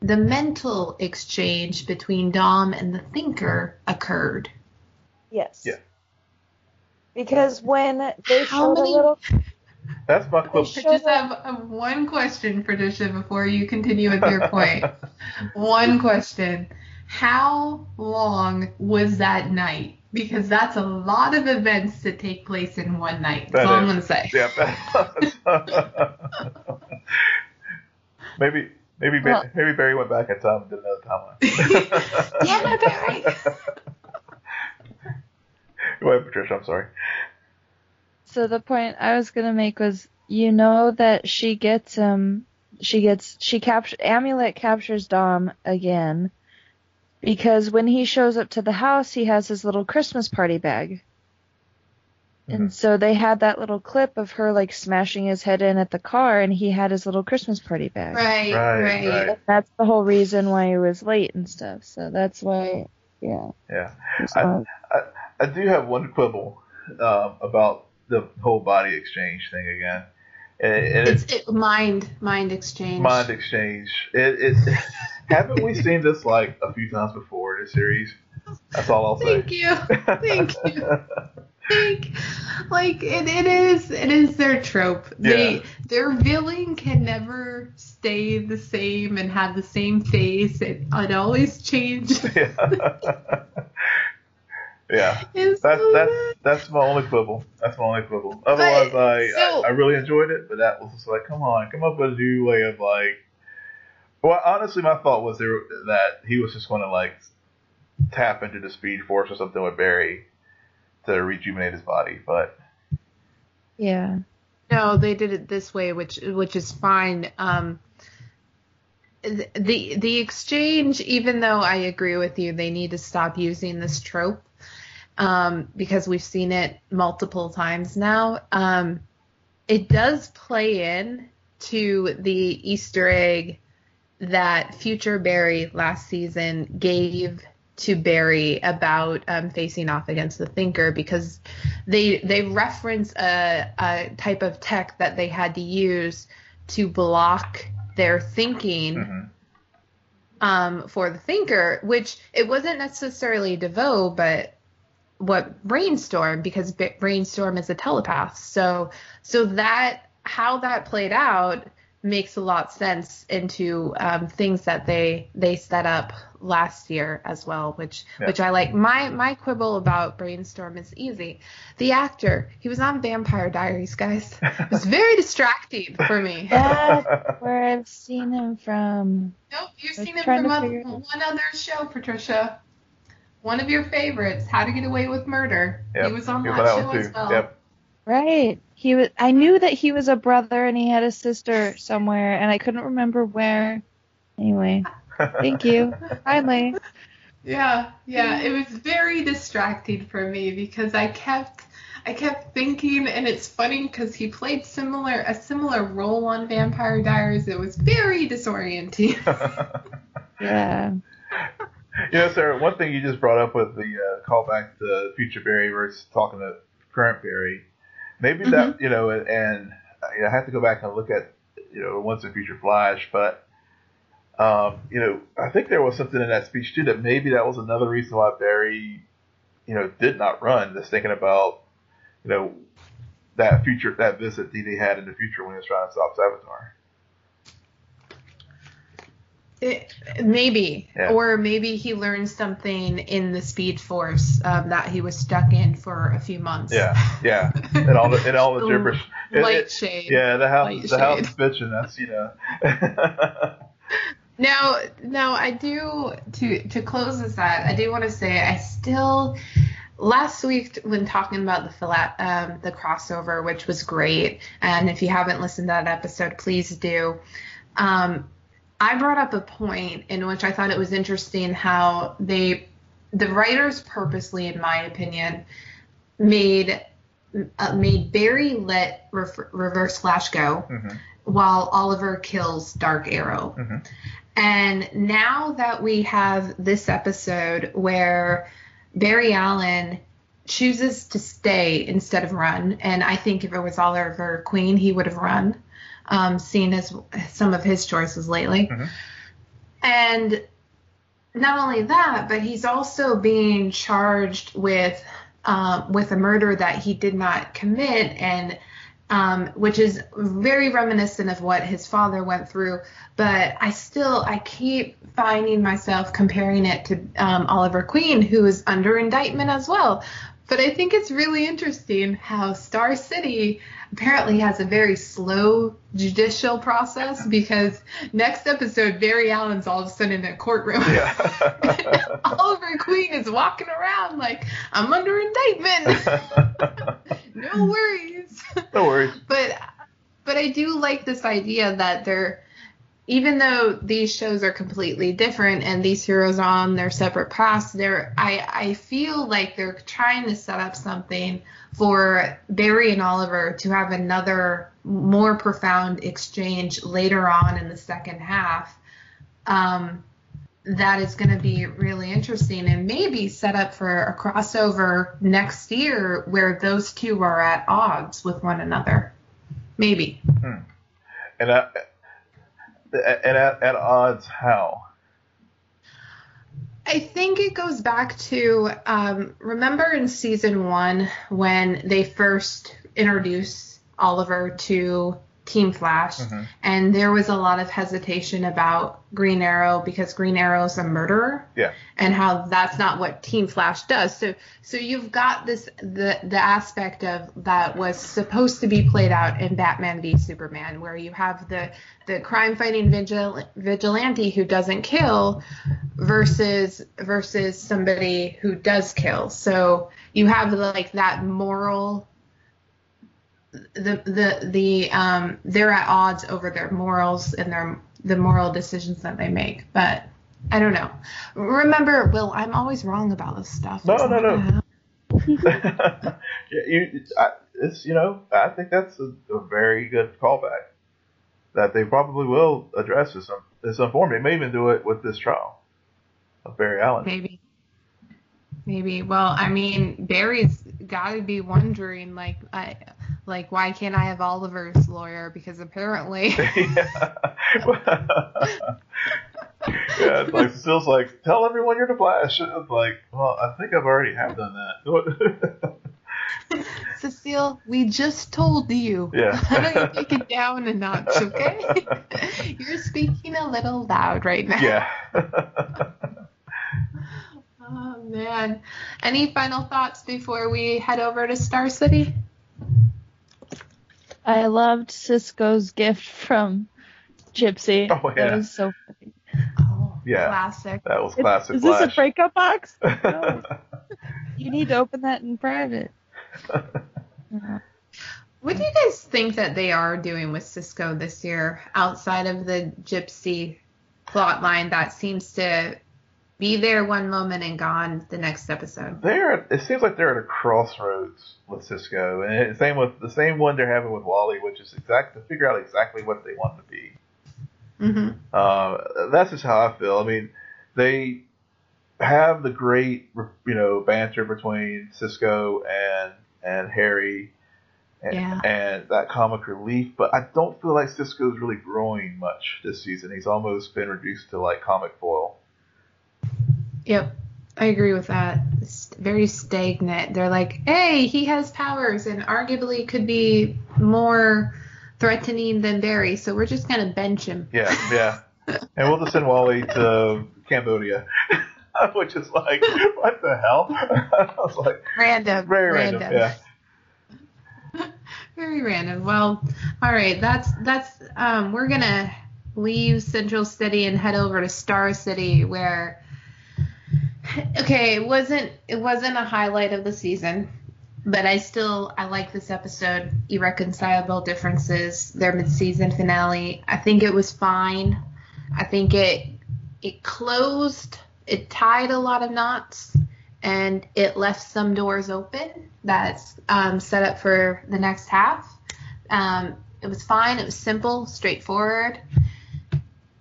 the mental exchange between Dom and the thinker occurred. Yes. Yeah. Because when they How showed many... a little that's my I just have one question, for Patricia, before you continue with your point. one question. How long was that night? Because that's a lot of events that take place in one night. That's that all is. I'm going to say. Yeah. maybe maybe well, maybe Barry went back in time and did another timeline. yeah, Barry. Go ahead, Patricia. I'm sorry. So the point I was gonna make was, you know that she gets um, she gets she captures Amunet captures Dom again, because when he shows up to the house, he has his little Christmas party bag. Mm-hmm. And so they had that little clip of her like smashing his head in at the car, and he had his little Christmas party bag. Right, right. right. right. That's the whole reason why he was late and stuff. So that's why, yeah. Yeah. I, I, I do have one quibble um, about the whole body exchange thing again. And, it's it, mind mind exchange. Mind exchange. It, it haven't we seen this like a few times before in a series? That's all I'll say. Thank you. Thank you. Like it, it is it is their trope. They yeah. their villain can never stay the same and have the same face. It it always changes. Yeah. Yeah, that's so that's that's my only quibble. That's my only quibble. Otherwise, but, I, so, I, I really enjoyed it, but that was just like, come on, come up with a new way of like. Well, honestly, my thought was there that he was just going to like tap into the Speed Force or something with Barry to rejuvenate his body, but yeah. No, they did it this way, which which is fine. Um, the the exchange, even though I agree with you, they need to stop using this trope um, because we've seen it multiple times now. Um, it does play in to the Easter egg that future Barry last season gave to Barry about um, facing off against the Thinker because they they reference a, a type of tech that they had to use to block their thinking mm-hmm. um, for the Thinker, which it wasn't necessarily DeVoe, but what brainstorm because brainstorm is a telepath so so that how that played out makes a lot of sense into um, things that they they set up last year as well which yeah. which i like my my quibble about brainstorm is easy the actor he was on vampire diaries guys it was very distracting for me that's where i've seen him from nope you've seen him from a, one other show patricia one of your favorites, How to Get Away with Murder. Yep. He was on that, show as well. Yep. Right. He was. I knew that he was a brother and he had a sister somewhere, and I couldn't remember where. Anyway, thank you. Finally. Yeah, yeah. It was very distracting for me because I kept. I kept thinking, and it's funny because he played similar a similar role on Vampire Diaries. It was very disorienting. yeah. you know, Sarah, one thing you just brought up with the uh, callback to future Barry versus talking to current Barry, maybe that, mm-hmm. you know, and you know, I have to go back and look at, you know, once in future Flash, but, um, you know, I think there was something in that speech too that maybe that was another reason why Barry, you know, did not run. Just thinking about, you know, that future, that visit that he had in the future when he was trying to stop Savitar. It, maybe, yeah. or maybe he learned something in the Speed Force um, that he was stuck in for a few months. Yeah, yeah, and all the and all the gibberish. Light it, shade. Yeah, the house, the shade. house is bitching. That's you know. now, now I do to to close this out. I do want to say I still. last week when talking about the um, the crossover, which was great, and if you haven't listened to that episode, please do. Um, I brought up a point in which I thought it was interesting how they, the writers purposely, in my opinion, made uh, made Barry let re- Reverse Flash go mm-hmm. while Oliver kills Dark Arrow. Mm-hmm. And now that we have this episode where Barry Allen chooses to stay instead of run, and I think if it was Oliver Queen, he would have run, um, seeing as some of his choices lately. Mm-hmm. And not only that, but he's also being charged with um, with a murder that he did not commit, and um, which is very reminiscent of what his father went through. But I still, I keep finding myself comparing it to um, Oliver Queen, who is under indictment as well. But I think it's really interesting how Star City apparently has a very slow judicial process because next episode Barry Allen's all of a sudden in a courtroom. Yeah. Oliver Queen is walking around like I'm under indictment. no worries. No worries. But but I do like this idea that they're even though these shows are completely different and these heroes are on their separate paths, they're I, I feel like they're trying to set up something for Barry and Oliver to have another more profound exchange later on in the second half. Um, that is going to be really interesting and maybe set up for a crossover next year where those two are at odds with one another. Maybe. Hmm. And I, and at, at odds how? I think it goes back to um, remember in season one when they first introduced Oliver to Team Flash, mm-hmm. and there was a lot of hesitation about Green Arrow because Green Arrow is a murderer. Yeah. And how that's not what Team Flash does. So so you've got this the the aspect of that was supposed to be played out in Batman v Superman, where you have the the crime fighting vigil, vigilante who doesn't kill versus versus somebody who does kill. So you have like that moral the the the um they're at odds over their morals and their the moral decisions that they make. But I don't know. Remember, Will, I'm always wrong about this stuff. No, no, no. yeah, you, I, it's you know, I think that's a, a, very good callback that they probably will address this. This informed. They may even do it with this trial of Barry Allen. Maybe. Maybe. Well, I mean, Barry's got to be wondering, like, I, like, why can't I have Oliver's lawyer? Because apparently. yeah. yeah, it's like Cecile's like, tell everyone you're the Flash. It's like, well, I think I've already have done that. Cecile, we just told you. Yeah. How do you take it down a notch, okay? You're speaking a little loud right now. Yeah. oh man. Any final thoughts before we head over to Star City? I loved Cisco's gift from Gypsy. Oh yeah. That was so funny. Oh, yeah. Classic. That was classic. Is, is this a breakup box? No. you need to open that in private. What do you guys think that they are doing with Cisco this year outside of the Gypsy plot line that seems to be there one moment and gone the next episode? They're it seems like they're at a crossroads with Cisco, and same with the same one they're having with Wally, which is exact to figure out exactly what they want to be. Mm-hmm. Uh, that's just how I feel. I mean, they have the great you know banter between Cisco and and Harry and, yeah. and that comic relief. But I don't feel like Cisco's really growing much this season. He's almost been reduced to like comic foil. Yep. I agree with that. It's very stagnant. They're like, hey, he has powers and arguably could be more threatening than Barry, so we're just gonna bench him. Yeah, yeah. and we'll just send Wally to Cambodia. which is like, what the hell? I was like, random, very random, random. yeah. very random. Well, all right, that's that's um, we're gonna leave Central City and head over to Star City, where okay, it wasn't it wasn't a highlight of the season, but I still I like this episode. Irreconcilable differences, their mid-season finale. I think it was fine. I think it it closed, it tied a lot of knots, and it left some doors open that's um, set up for the next half. Um, it was fine. It was simple, straightforward.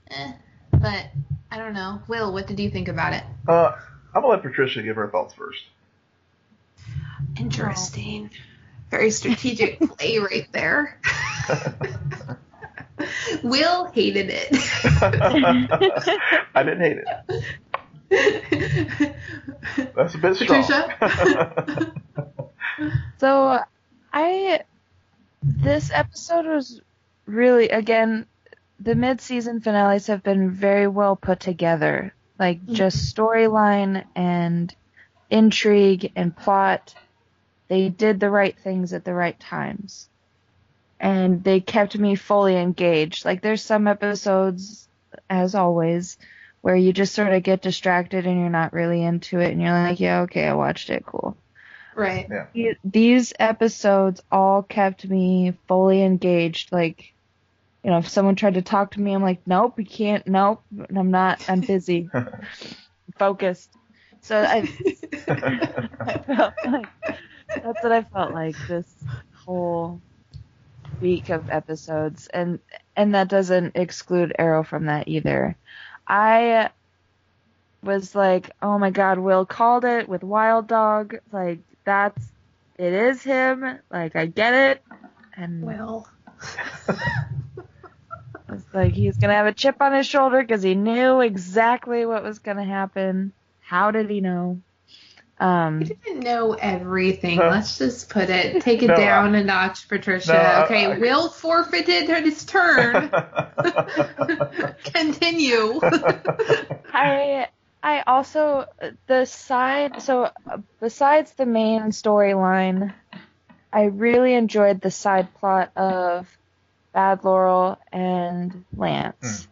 Eh, but I don't know. Will, what did you think about it? Uh, I'm gonna let Patricia give her thoughts first. Interesting. Very strategic play right there. Will hated it. I didn't hate it. That's a bit strong. Patricia? so I this episode was really again the mid-season finales have been very well put together. Like mm-hmm. just storyline and intrigue and plot. They did the right things at the right times. And they kept me fully engaged. Like there's some episodes, as always, where you just sort of get distracted and you're not really into it and you're like, yeah, okay, I watched it, cool. Right. Yeah. These episodes all kept me fully engaged. Like, you know, if someone tried to talk to me, I'm like, nope, you can't. Nope, I'm not. I'm busy. Focused. So I, I felt like that's what I felt like this whole week of episodes, and and that doesn't exclude Arrow from that either. I was like, oh my god, Will called it with Wild Dog. Like that's it is him. Like I get it. And well, it's like he's gonna have a chip on his shoulder because he knew exactly what was gonna happen. How did he know? Um, he didn't know everything. Let's just put it, take it no, down I, a notch, Patricia. No, okay, I, I, Will forfeited his turn. Continue. I I also the side so besides the main storyline, I really enjoyed the side plot of Bad Laurel and Lance, mm.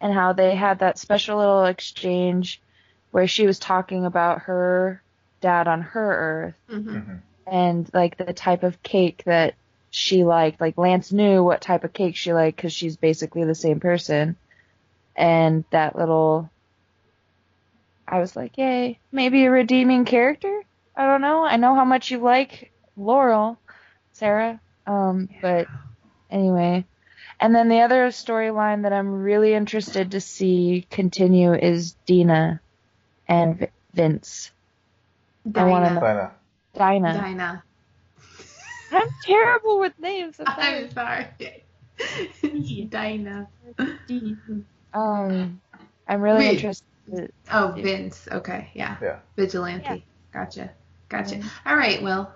and how they had that special little exchange where she was talking about her dad on her Earth, mm-hmm. mm-hmm. and like the type of cake that she liked. Like Lance knew what type of cake she liked because she's basically the same person, and that little I was like, yay, maybe a redeeming character. I don't know. I know how much you like Laurel, Sarah. Um, yeah. but anyway. And then the other storyline that I'm really interested to see continue is Dina and v- Vince. Dinah. I want to Dinah. Dinah. Dinah. I'm terrible with names. I'm sorry. Dinah. Um, I'm really Wait, interested Oh, Vince. Okay, yeah. Yeah. Vigilante. Yeah. Gotcha. Gotcha. All right, Will.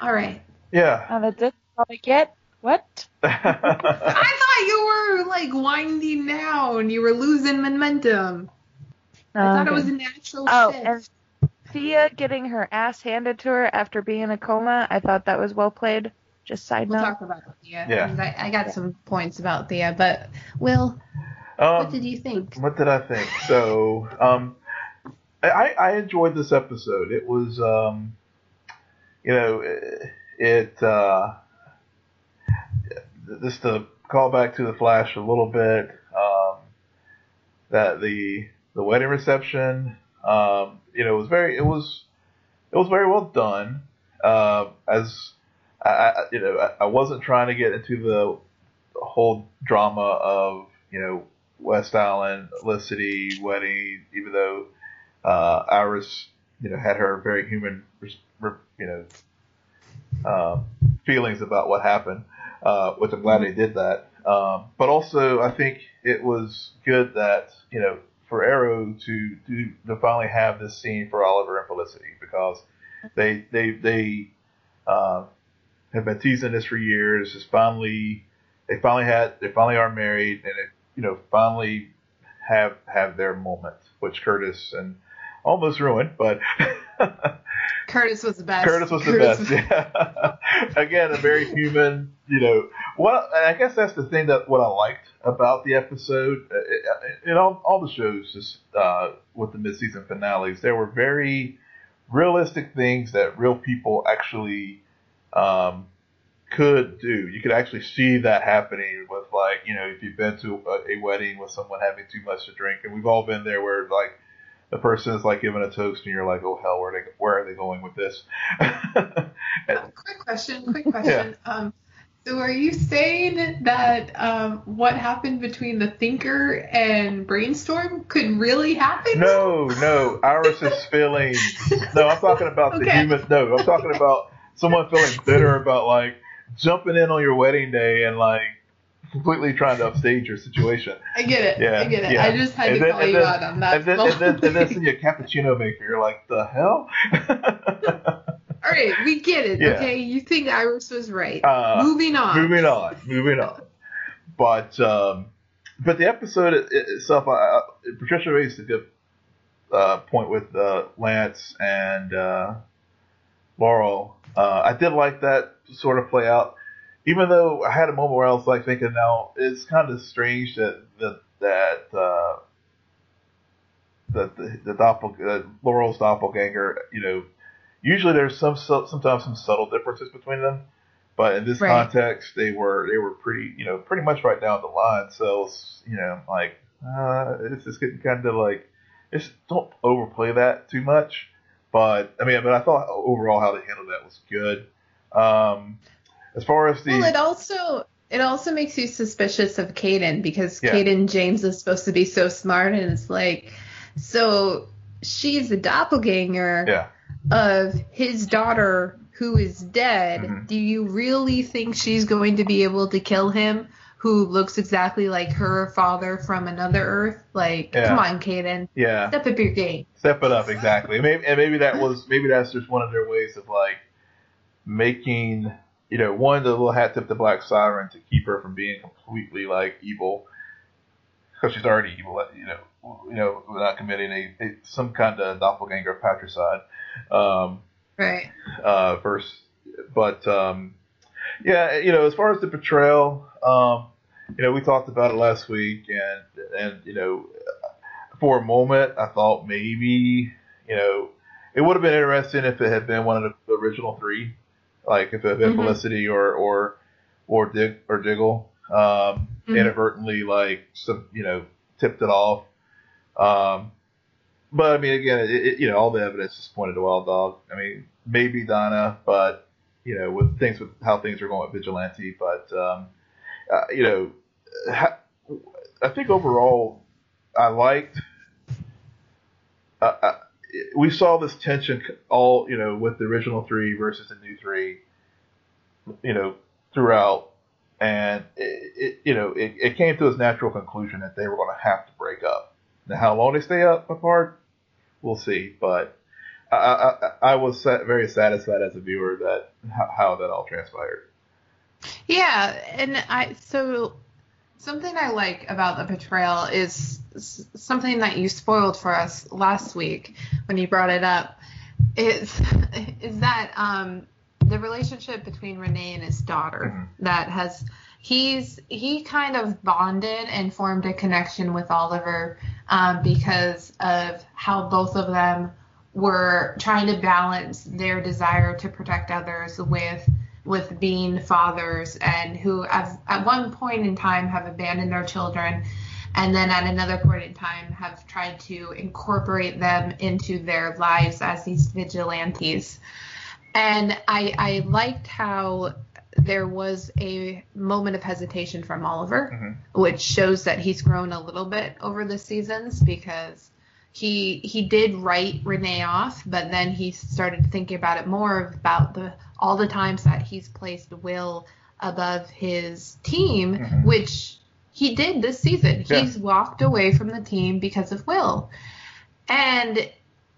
All right. Yeah. Oh, that's it. All I get. What? I thought you were like winding down. You were losing momentum. I oh, thought okay. it was a natural oh, shift. and Thea getting her ass handed to her after being in a coma. I thought that was well played. Just side we'll note. We'll talk about Thea. Yeah. I, I got yeah. some points about Thea, but Will, um, what did you think? What did I think? So, um, I, I enjoyed this episode. It was, um, you know, it, it uh, just to call back to the Flash a little bit. Um, that the the wedding reception, um, you know, was very it was it was very well done. Uh, as I, I, you know, I, I wasn't trying to get into the whole drama of you know West-Allen, Felicity wedding, even though uh, Iris, you know, had her very human, you know, um, feelings about what happened, uh, which I'm glad they did that. Um, but also, I think it was good that you know for Arrow to to, to finally have this scene for Oliver and Felicity because they they they uh, have been teasing this for years. It's finally they finally had they finally are married and it you know, finally have have their moment, which Curtis and almost ruined, but Curtis was the best. Curtis was Curtis the best. Was... Yeah. Again, a very human. You know, what I guess that's the thing that what I liked about the episode. Uh, in all, all the shows, just uh, with the mid-season finales, there were very realistic things that real people actually um, could do. You could actually see that happening with like you know if you've been to a, a wedding with someone having too much to drink, and we've all been there where like the person is like giving a toast and you're like, oh hell, where are they, where are they going with this? uh, quick question, quick question. Yeah. Um, so are you saying that um, what happened between the thinker and brainstorm could really happen? No, no. Iris is feeling. No, I'm talking about okay. the human. No, I'm talking about someone feeling bitter about like jumping in on your wedding day and like completely trying to upstage your situation. I get it. Yeah, I get it. Yeah. I just had and to then, call you then, out on that. And then, and then, and then, and then cappuccino maker. You're like, the hell? All right, we get it. Yeah. Okay, you think Iris was right. Uh, moving on. Moving on. Moving on. But um, but the episode itself, I, Patricia raised a good uh, point with uh, Lance and uh, Laurel. Uh, I did like that sort of play out even though I had a moment where I was like thinking, now it's kind of strange that that that uh, that the, the doppel, uh, Laurel's doppelganger, you know, usually there's some sometimes some subtle differences between them, but in this right. context, they were they were pretty you know pretty much right down the line. So you know, like uh, it's just getting kind of like just don't overplay that too much. But I mean, but I thought overall how they handled that was good. Um, as far as the well, it also it also makes you suspicious of Cayden because yeah. Cayden James is supposed to be so smart, and it's like, so she's a doppelganger yeah. of his daughter who is dead. Mm-hmm. Do you really think she's going to be able to kill him? Who looks exactly like her father from another Earth? Like, yeah. come on, Cayden. Yeah. Step up your game. Step it up, exactly. maybe, and maybe that was maybe that's just one of their ways of like making you know, one the little hat tip to Black Siren to keep her from being completely like evil, because she's already evil. You know, you know, without committing a, a some kind of doppelganger patricide. Um, right. Uh, verse, but um, yeah, you know, as far as the portrayal, um, you know, we talked about it last week, and and you know, for a moment, I thought maybe you know it would have been interesting if it had been one of the original three like if it had been. Felicity or or or Dig or Diggle um, mm-hmm. inadvertently like some you know tipped it off. Um, but I mean, again, it, it, you know, all the evidence is pointed to Wild Dog. I mean, maybe Donna, but you know, with things with how things are going with Vigilante, but um, uh, you know, ha- I think overall, I liked. Uh we saw this tension all you know with the original three versus the new three, you know, throughout, and it, it you know it, it, came to its natural conclusion that they were going to have to break up. Now, how long they stay up apart, we'll see. But I, I, I was very satisfied as a viewer that how, how that all transpired. Yeah, and I so something I like about the portrayal is something that you spoiled for us last week when you brought it up. Is is that um, the relationship between Renee and his daughter mm-hmm. that has he's he kind of bonded and formed a connection with Oliver um, because of how both of them were trying to balance their desire to protect others with with being fathers and who at, at one point in time have abandoned their children and then at another point in time have tried to incorporate them into their lives as these vigilantes. And I, I liked how there was a moment of hesitation from Oliver, mm-hmm. which shows that he's grown a little bit over the seasons because he he did write Renee off, but then he started thinking about it more about the all the times that he's placed Will above his team, mm-hmm. which he did this season. Yeah. He's walked away from the team because of Will. And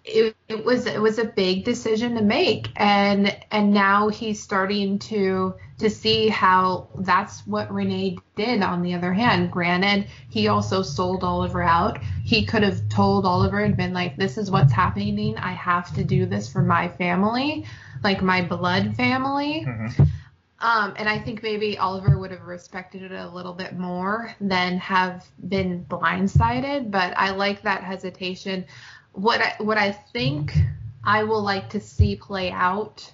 it, it was it was a big decision to make and and now he's starting to to see how that's what Renee did on the other hand granted he also sold Oliver out he could have told Oliver and been like this is what's happening I have to do this for my family like my blood family mm-hmm. um, and I think maybe Oliver would have respected it a little bit more than have been blindsided but I like that hesitation what I, what I think I will like to see play out.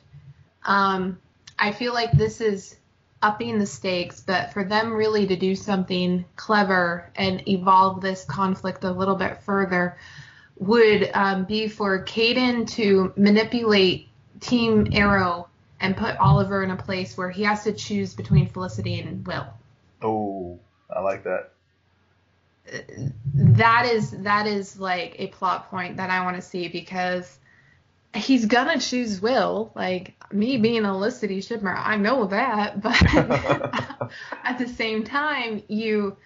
Um, I feel like this is upping the stakes, but for them really to do something clever and evolve this conflict a little bit further would um, be for Cayden to manipulate Team Arrow and put Oliver in a place where he has to choose between Felicity and Will. Oh, I like that that is that is like a plot point that I want to see because he's gonna choose Will. Like me being a Felicity Shipmer, I know that, but at the same time, you,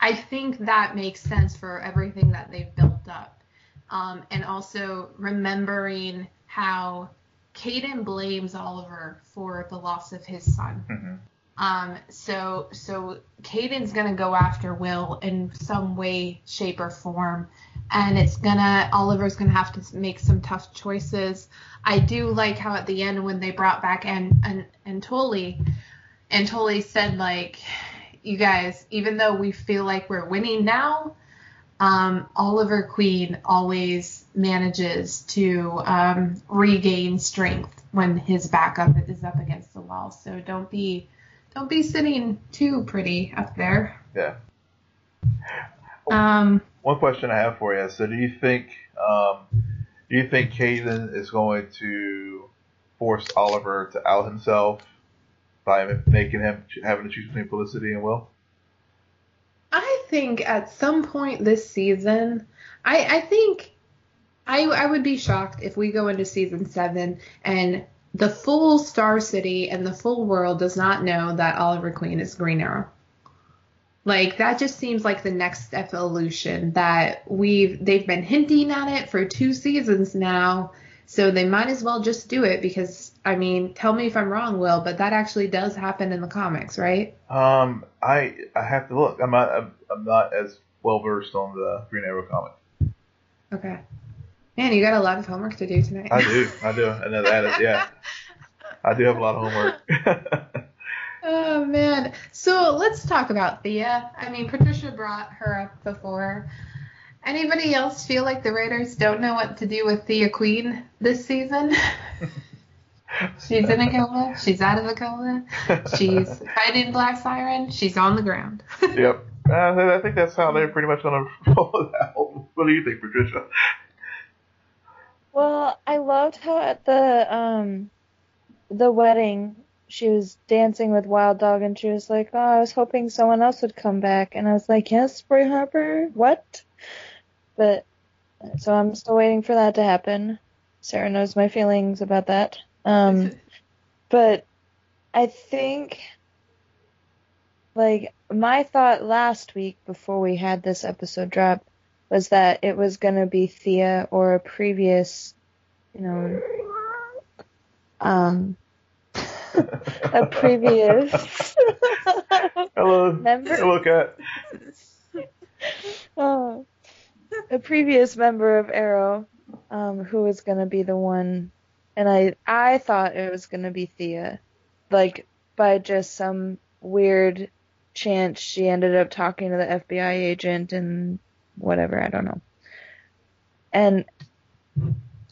I think that makes sense for everything that they've built up, um, and also remembering how Cayden blames Oliver for the loss of his son. Mm-hmm. Um, so so Cayden's gonna go after Will in some way, shape, or form, and it's gonna Oliver's gonna have to make some tough choices. I do like how at the end when they brought back and and and Tully, and Tully said like, you guys, even though we feel like we're winning now, um, Oliver Queen always manages to um, regain strength when his backup is up against the wall. So don't be don't be sitting too pretty up there. Yeah. Um. One question I have for you. So, do you think um, do you think Cayden is going to force Oliver to out himself by making him having to choose between Felicity and Will? I think at some point this season, I I think I I would be shocked if we go into season seven and the full Star City and the full world does not know that Oliver Queen is Green Arrow. Like that just seems like the next evolution that we've they've been hinting at it for two seasons now. So they might as well just do it because I mean, tell me if I'm wrong, Will, but that actually does happen in the comics, right? Um, I I have to look. I'm not I'm, I'm not as well versed on the Green Arrow comic. Okay. Man, you got a lot of homework to do tonight. I do, I do, and that is yeah. I do have a lot of homework. oh man, so let's talk about Thea. I mean, Patricia brought her up before. Anybody else feel like the Raiders don't know what to do with Thea Queen this season? She's in a coma. She's out of the coma. She's fighting Black Siren. She's on the ground. yep. Uh, I think that's how they're pretty much going to roll it out. What do you think, Patricia? Well, I loved how at the um the wedding she was dancing with Wild Dog and she was like, "Oh, I was hoping someone else would come back." And I was like, "Yes, Roy Harper. What?" But so I'm still waiting for that to happen. Sarah knows my feelings about that. Um but I think like my thought last week before we had this episode drop was that it was going to be Thea or a previous, you know, um, a previous. hello, member. Hello, cat. Uh, a previous member of Arrow, um, who was going to be the one, and I I thought it was going to be Thea, like by just some weird chance she ended up talking to the FBI agent and whatever, I don't know. And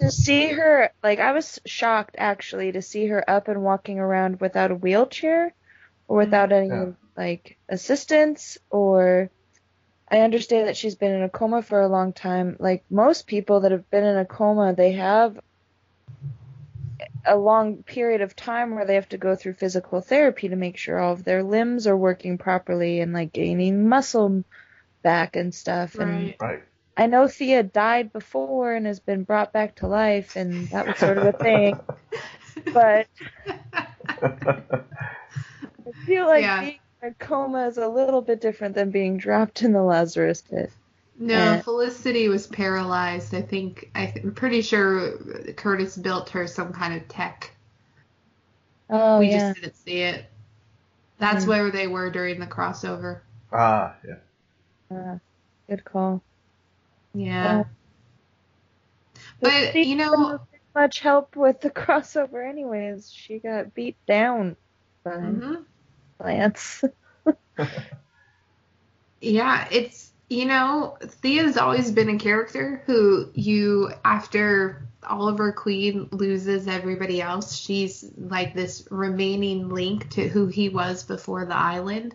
to see her, like, I was shocked actually to see her up and walking around without a wheelchair or without any, yeah. like, assistance or. I understand that she's been in a coma for a long time. Like most people that have been in a coma, they have a long period of time where they have to go through physical therapy to make sure all of their limbs are working properly and like gaining muscle back and stuff. Right. And right. I know Thea died before and has been brought back to life, and that was sort of a thing. but I feel like yeah. being in a coma is a little bit different than being dropped in the Lazarus pit. No, and, Felicity was paralyzed. I think I'm pretty sure Curtis built her some kind of tech. Oh we yeah. just didn't see it. That's mm where they were during the crossover. Ah, yeah. Uh, good call. Yeah. Uh, but you know, much help with the crossover, anyways. She got beat down by mm-hmm. Lance. yeah, it's you know, Thea's always been a character who you after Oliver Queen loses everybody else, she's like this remaining link to who he was before the island.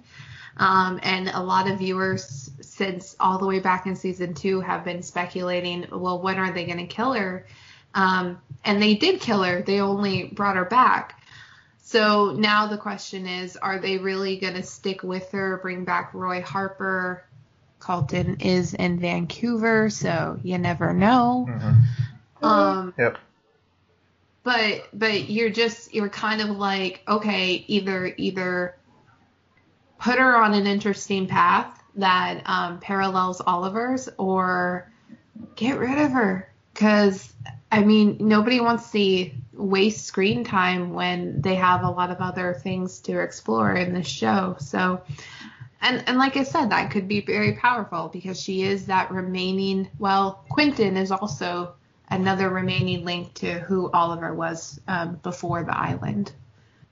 Um, and a lot of viewers since all the way back in season two have been speculating, well, when are they going to kill her? Um, and they did kill her. They only brought her back. So now the question is, are they really going to stick with her, bring back Roy Harper? Colton is in Vancouver, so you never know. Mm-hmm. Um, yep. But but you're just you're kind of like okay, either either put her on an interesting path that um, parallels Oliver's, or get rid of her because I mean, nobody wants to see waste screen time when they have a lot of other things to explore in this show. So, and and like I said, that could be very powerful because she is that remaining. Well, Quentin is also another remaining link to who Oliver was um, before the island.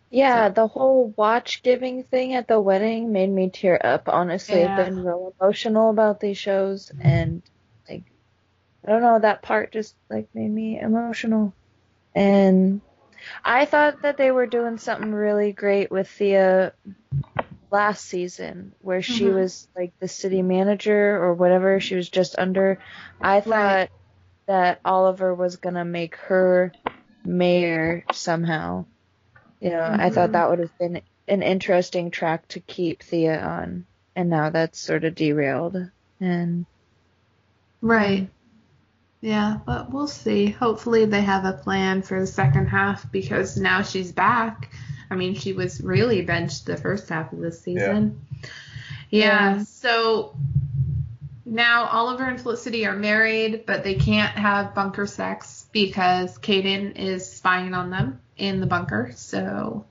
Yeah, so. the whole watch giving thing at the wedding made me tear up. Honestly, yeah. I've been real emotional about these shows, and like, I don't know, that part just like made me emotional. And I thought that they were doing something really great with Thea last season where she mm-hmm. was like the city manager or whatever she was just under. I thought right. that Oliver was going to make her mayor somehow. You know, mm-hmm. I thought mm-hmm. that would have been an interesting track to keep Thea on. And now that's sort of derailed. And Right. Yeah, but we'll see. Hopefully they have a plan for the second half because now she's back. I mean, she was really benched the first half of the season. Yeah. yeah. yeah. So now Oliver and Felicity are married, but they can't have bunker sex because Cayden is spying on them in the bunker. So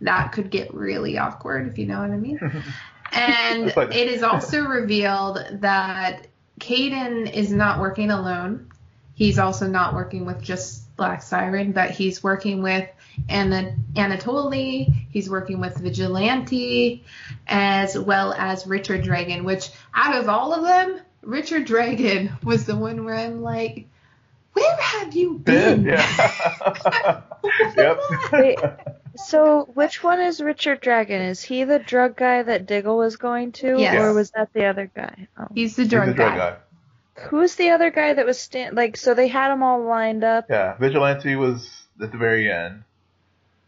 that could get really awkward, if you know what I mean. and it is also revealed that Cayden is not working alone. He's also not working with just Black Siren, but he's working with Anna, Anatoly. He's working with Vigilante, as well as Richard Dragon. Which, out of all of them, Richard Dragon was the one where I'm like, where have you been? Yeah. yep. Wait, so which one is Richard Dragon? Is he the drug guy that Diggle was going to, yes. or was that the other guy? Oh. He's the drug, He's the drug guy. guy. Who's the other guy that was stand like? So they had them all lined up. Yeah, Vigilante was at the very end.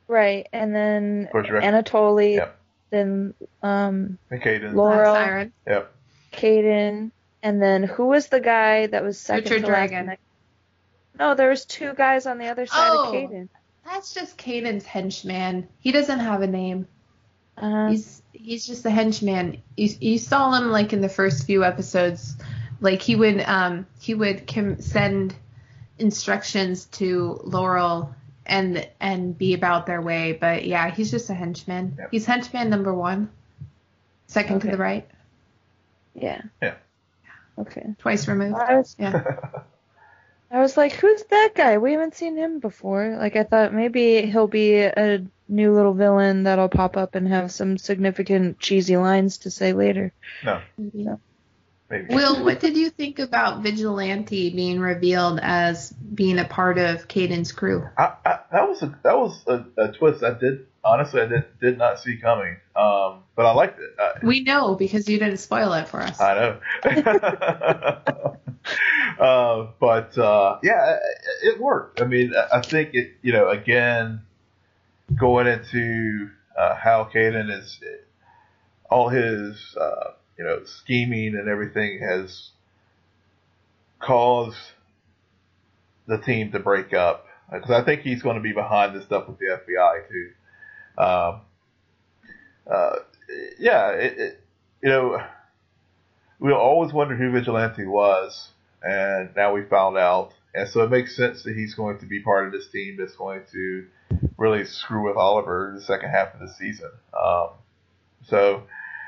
Right, and then of course, Anatoly. Yep. Then um. And Cayden. Laurel. Siren. Yep. Cayden, and then who was the guy that was second Richard Dragon. No, there was two guys on the other side oh, of Cayden. That's just Cayden's henchman. He doesn't have a name. Uh, he's he's just a henchman. You, you saw him like in the first few episodes like he would um he would com- send instructions to Laurel and and be about their way. But yeah, he's just a henchman. Yep. He's henchman number one, second okay. to the right. Yeah. Yeah. Okay. Twice removed. I was, yeah. I was like, who's that guy? We haven't seen him before. Like I thought maybe he'll be a new little villain that'll pop up and have some significant cheesy lines to say later. No. No. Maybe. Will, what did you think about Vigilante being revealed as being a part of Cayden's crew? I, I, that was a that was a, a, twist I did honestly I did did not see coming. Um, but I liked it. I, we know because you didn't spoil it for us. I know. uh, but uh, yeah, it, it, worked. I mean, I think it. You know, again, going into uh, how Cayden is all his uh, you know, scheming and everything has caused the team to break up. Because I think he's going to be behind this stuff with the FBI too. Um, uh, yeah, it, it, you know, we always wondered who Vigilante was, and now we found out. And so it makes sense that he's going to be part of this team that's going to really screw with Oliver the second half of the season. Um, so,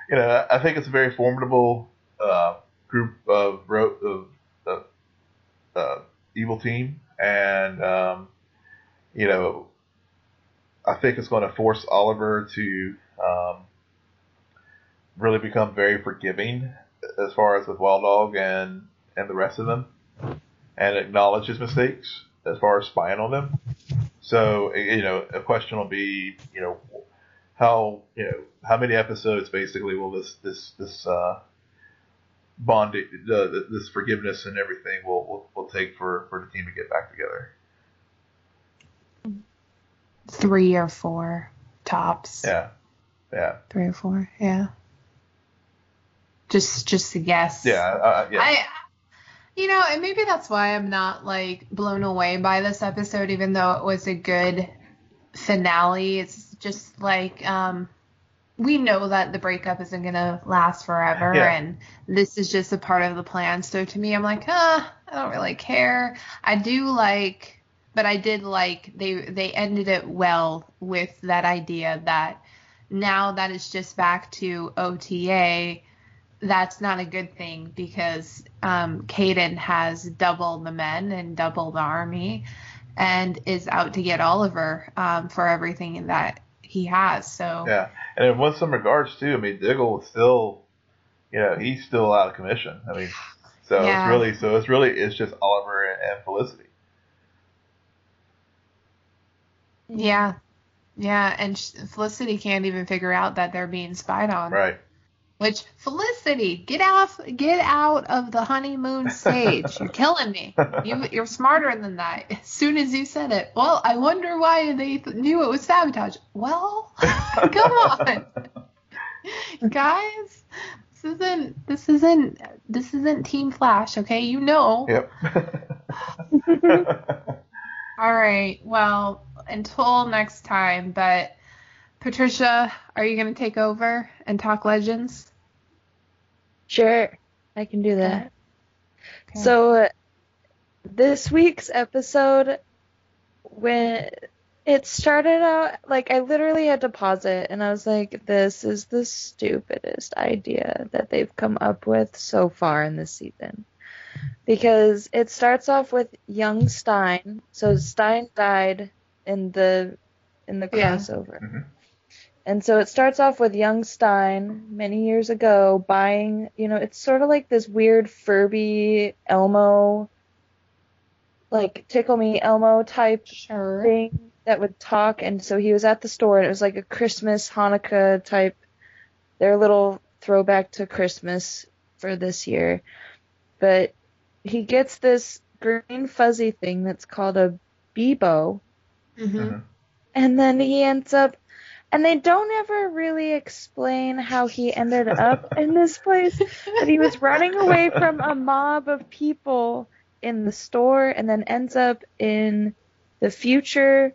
you know, I think it's a very formidable uh, group of, of, of uh, evil team, and um, you know, I think it's going to force Oliver to um, really become very forgiving as far as with Wild Dog and and the rest of them, and acknowledge his mistakes as far as spying on them. So you know, a question will be, you know, how you know how many episodes basically will this this this uh, bond uh, this forgiveness and everything will, will will take for for the team to get back together. Three or four tops. Yeah, yeah. Three or four. Yeah. Just just a guess. Yeah, uh, yeah. I you know, and maybe that's why I'm not like blown away by this episode, even though it was a good finale. It's just like um, we know that the breakup isn't gonna last forever, yeah. and this is just a part of the plan. So to me, I'm like, ah, I don't really care. I do like, but I did like they they ended it well with that idea that now that it's just back to OTA that's not a good thing because um, Cayden has double the men and double the army and is out to get Oliver um, for everything that he has. So yeah, and in with some regards too, I mean Diggle is still, you know, he's still out of commission. I mean, so yeah. it's really so it's really it's just Oliver and Felicity. Yeah, yeah, and Felicity can't even figure out that they're being spied on. Right. Which Felicity, get off, get out of the honeymoon stage. You're killing me. You, you're smarter than that. As soon as you said it, well, I wonder why they th- knew it was sabotage. Well, come on, guys. This isn't this isn't this isn't Team Flash, okay? You know. Yep. All right. Well, until next time, but Patricia, are you going to take over and talk Legends? Sure, I can do that. Okay. So, uh, this week's episode, when it started out, like, I literally had to pause it, and I was like, this is the stupidest idea that they've come up with so far in this season. Because it starts off with young Stein. So Stein died in the in the crossover. Yeah. Mm-hmm. And so it starts off with young Stein many years ago buying, you know, it's sort of like this weird Furby Elmo, like Tickle Me Elmo type sure. thing that would talk. And so he was at the store and it was like a Christmas, Hanukkah type, their little throwback to Christmas for this year. But he gets this green fuzzy thing that's called a Beebo. Mm-hmm. And then he ends up and they don't ever really explain how he ended up in this place. But he was running away from a mob of people in the store and then ends up in the future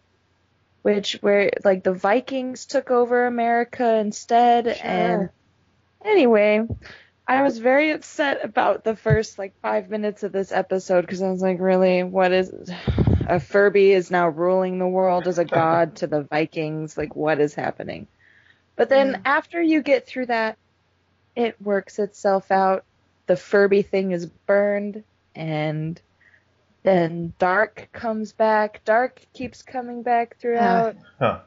which where like the Vikings took over America instead sure. and anyway, I was very upset about the first like 5 minutes of this episode cuz I was like really what is a Furby is now ruling the world as a god to the Vikings. Like, what is happening? But then mm. after you get through that, it works itself out. The Furby thing is burned, and then Darhk comes back. Darhk keeps coming back throughout. Huh.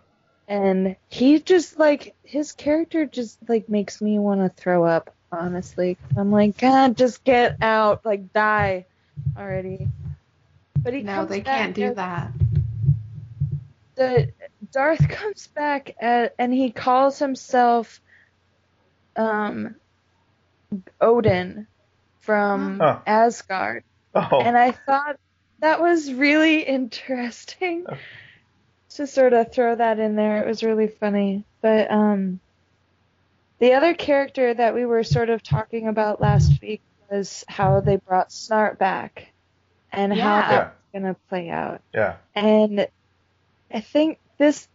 And he just like his character just like makes me want to throw up. Honestly, I'm like, God, just get out, like die already. But he no, they can't do that. The Darhk comes back at, and he calls himself um, Odin from huh. Asgard. Oh. And I thought that was really interesting to sort of throw that in there. It was really funny. But um, the other character that we were sort of talking about last week was how they brought Snart back and yeah. how that's going to play out. Yeah. And I think this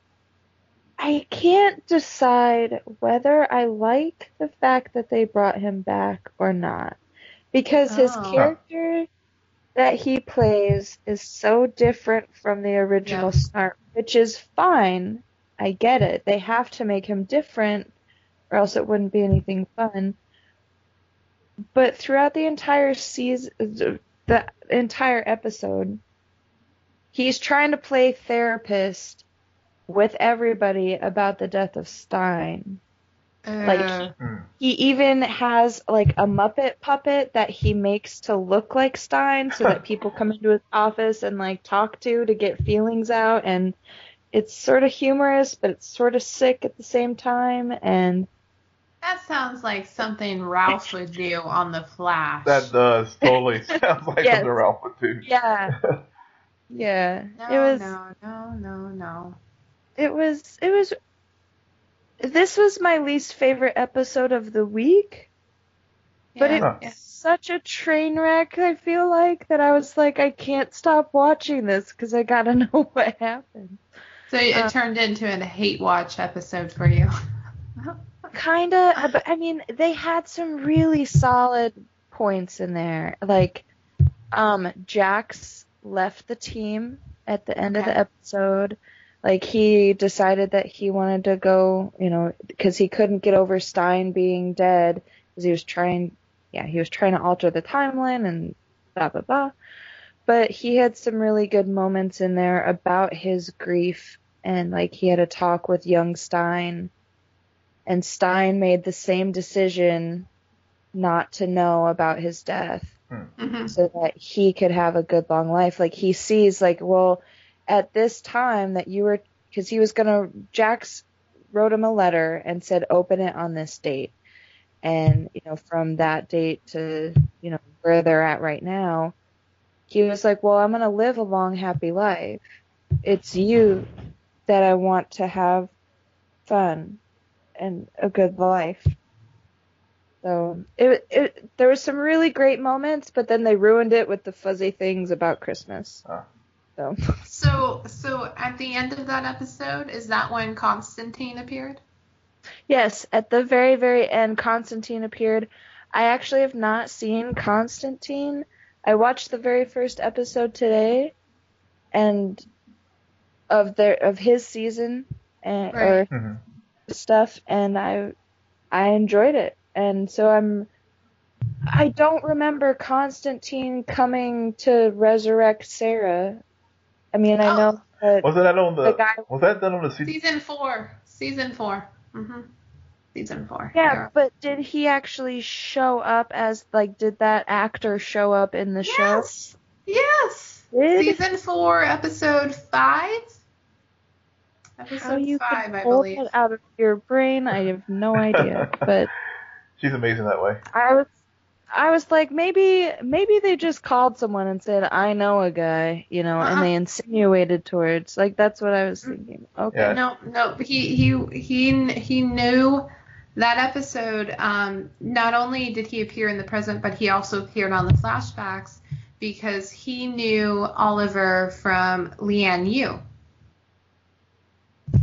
I can't decide whether I like the fact that they brought him back or not. Because his Oh. character that he plays is so different from the original Yeah. Snart, which is fine. I get it. They have to make him different or else it wouldn't be anything fun. But throughout the entire season, the entire episode, he's trying to play therapist with everybody about the death of Stein. Like, Uh, Hmm. He even has like a Muppet puppet that he makes to look like Stein so that people come into his office and like talk to to get feelings out and it's sort of humorous but it's sort of sick at the same time and that sounds like something Ralph would do on the Flash. That does totally sounds like Yes. something Ralph would do. yeah. Yeah. no, it was no, no, no, no. it was it was this was my least favorite episode of the week. But it- yeah. Such a train wreck, I feel like, that I was like, I can't stop watching this because I gotta know what happened. So it Uh, turned into a hate watch episode for you. Kinda, but I mean, they had some really solid points in there. Like, um, Jax left the team at the end of the episode. Like, he decided that he wanted to go, you know, because he couldn't get over Stein being dead, because he was trying, yeah, he was trying to alter the timeline and blah, blah, blah. But he had some really good moments in there about his grief, and like, he had a talk with young Stein and Stein made the same decision not to know about his death Mhm. so that he could have a good long life. Like he sees like, well, at this time that you were cuz he was going to Jax wrote him a letter and said open it on this date. And you know, from that date to, you know, where they're at right now, he was like, "Well, I'm going to live a long happy life. It's you that I want to have fun and a good life." So it, it there were some really great moments, but then they ruined it with the fuzzy things about Christmas. Ah. So So, so at the end of that episode, is that when Constantine appeared? yes, at the very very end, Constantine appeared. I actually have not seen Constantine. I watched the very first episode today, and of their of his season and or Right. Stuff and I I enjoyed it. And so I'm I don't remember Constantine coming to resurrect Sarah. I mean, I Oh. know that Was that on the, the guy was that done on the CD? Season four. Season four. mm-hmm. Season four. Yeah, but did he actually show up as like did that actor show up in the show? Yes. Yes. Did Season four, episode five. How you five, can I pull believe. it out of your brain? I have no idea. but She's amazing that way. I was I was like maybe maybe they just called someone and said I know a guy, you know, Uh-uh. and they insinuated towards like that's what I was thinking. Okay. Yeah. No, no, he he he he knew that episode. Um, not only did he appear in the present, but he also appeared on the flashbacks because he knew Oliver from Lian Yu,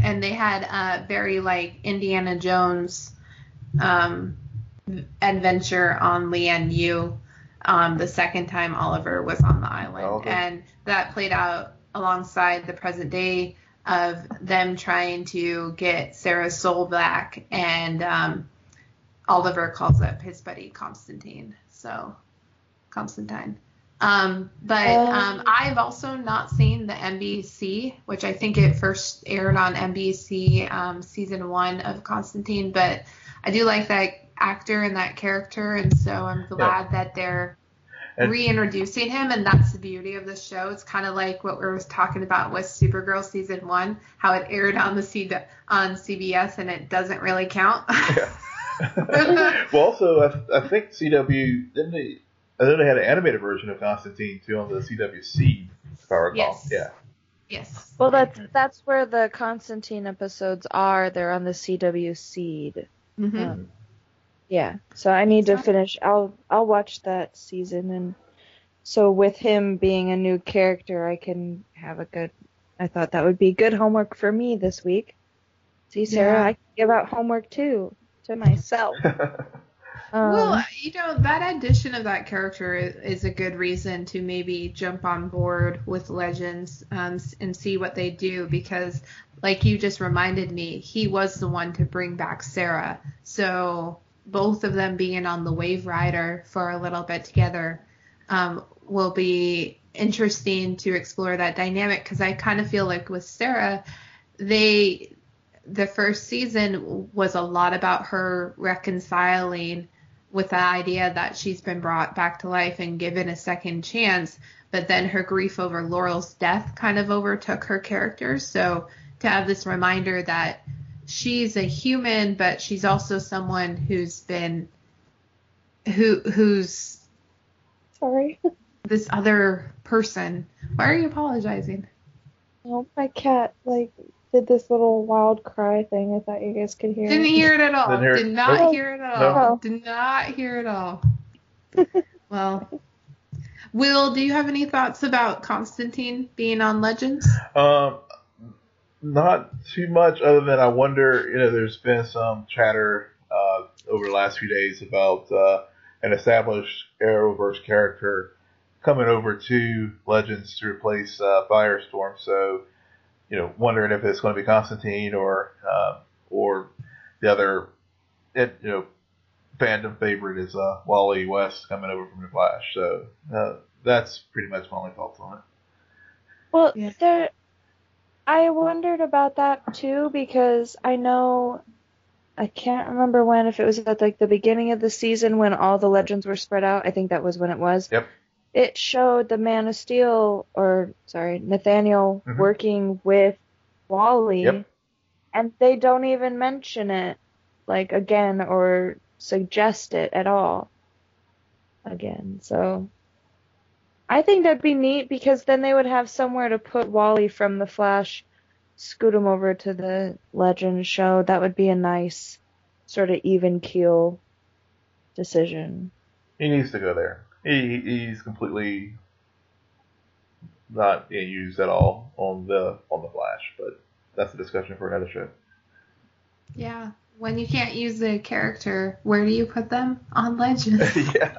and they had a very like Indiana Jones um, adventure on Lian Yu. Um, the second time Oliver was on the island, Okay. and that played out alongside the present day of them trying to get Sarah's soul back, and um, Oliver calls up his buddy Constantine. So, Constantine. Um, but um, Um. I've also not seen the NBC, which I think it first aired on NBC um, season one of Constantine. But I do like that actor and that character, and so I'm glad that they're And- reintroducing him, and that's the beauty of the show. It's kind of like what we were talking about with Supergirl season one, how it aired on the C on CBS, and it doesn't really count. well, also, I, I think CW didn't they? I know they had an animated version of Constantine too on the CW Seed, if I recall. Yes. Yeah. yes. Well, that's that's where the Constantine episodes are. They're on the CW Seed. hmm Um, yeah. So I need to finish. I'll I'll watch that season, and so with him being a new character, I can have a good. I thought that would be good homework for me this week. See, Sarah, yeah. I give out homework too to myself. Um, well, you know, that addition of that character is, is, a good reason to maybe jump on board with Legends um, and see what they do because, like you just reminded me, he was the one to bring back Sarah. So both of them being on the Waverider for a little bit together um, will be interesting to explore that dynamic because I kind of feel like with Sarah, they the first season was a lot about her reconciling with the idea that she's been brought back to life and given a second chance, but then her grief over Laurel's death kind of overtook her character. So to have this reminder that she's a human, but she's also someone who's been who who's sorry this other person. Why are you apologizing? Oh, my cat like did this little wild cry thing. I thought you guys could hear. Didn't hear it at all. Hear Did not nope. hear it at all. No. Did not hear it all. well, Will, do you have any thoughts about Constantine being on Legends? Um, not too much, other than I wonder. You know, there's been some chatter uh, over the last few days about uh, an established Arrowverse character coming over to Legends to replace uh, Firestorm. So you know, wondering if it's going to be Constantine or uh, or the other, it, you know, fandom favorite is uh, Wally West coming over from the Flash. So uh, that's pretty much my only thoughts on it. Well, yeah. there, I wondered about that too because I know I can't remember when if it was at like the beginning of the season when all the legends were spread out. I think that was when it was. Yep it showed the Man of Steel, or sorry, Nathaniel mm-hmm. working with Wally, yep. and they don't even mention it, like again, or suggest it at all. Again, so I think that'd be neat because then they would have somewhere to put Wally from the Flash, scoot him over to the Legend show. That would be a nice sort of even keel decision. He needs to go there he, he's completely not used at all on the on the Flash, but that's a discussion for another show. Yeah, when you can't use a character, where do you put them on Legends? yeah.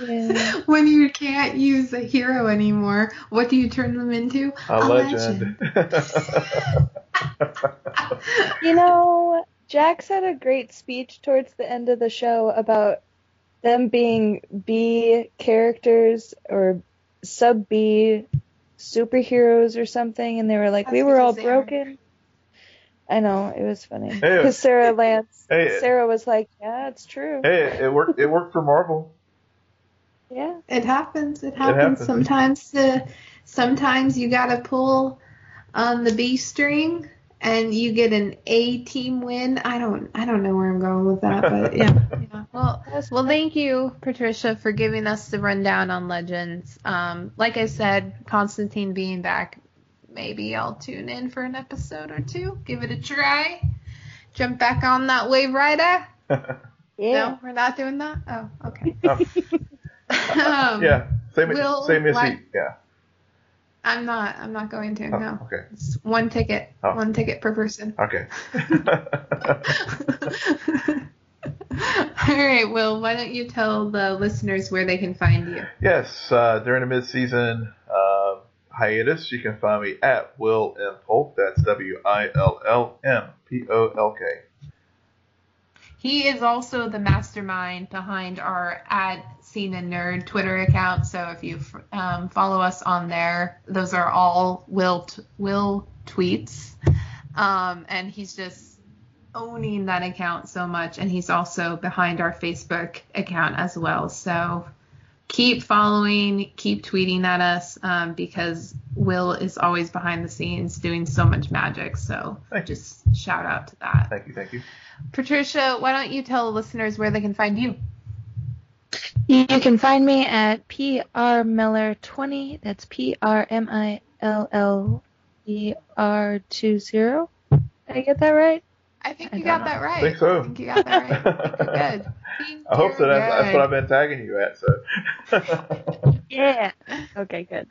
yeah. When you can't use a hero anymore, what do you turn them into? A, a legend. legend. you know, Jax had a great speech towards the end of the show about them being B characters or sub B superheroes or something, and they were like, That's "We were all broken." I know it was funny because hey, Sarah Lance, hey, Sarah was like, "Yeah, it's true." Hey, it worked. It worked for Marvel. Yeah, it happens. It happens, it happens. sometimes. To, sometimes you gotta pull on the B string and you get an A team win. I don't I don't know where I'm going with that, but yeah. yeah. Well, well, thank you, Patricia, for giving us the rundown on Legends. Um, like I said, Constantine being back, maybe I'll tune in for an episode or two, give it a try, jump back on that Waverider. yeah. No, we're not doing that. Oh, okay. um, yeah, same, we'll, same as like, yeah. I'm not. I'm not going to. Oh, no. Okay. It's one ticket. Oh. One ticket per person. Okay. All right. Well, why don't you tell the listeners where they can find you? Yes. Uh, during the mid-season uh, hiatus, you can find me at Will M Polk. That's W I L L M P O L K. He is also the mastermind behind our at Scene and Nerd Twitter account. So if you um, follow us on there, those are all Will t- Will tweets, um, and he's just owning that account so much. And he's also behind our Facebook account as well. So keep following, keep tweeting at us um, because Will is always behind the scenes doing so much magic. So just shout out to that. Thank you, thank you. Patricia, why don't you tell the listeners where they can find you? You can find me at PR Miller 20. That's P R M I L L E R 20. Did I get that right? I think you I got know. that right. I think so. I think you got that right. I good. I hope so. That's, that's, what I've been tagging you at. So. yeah. Okay. Good.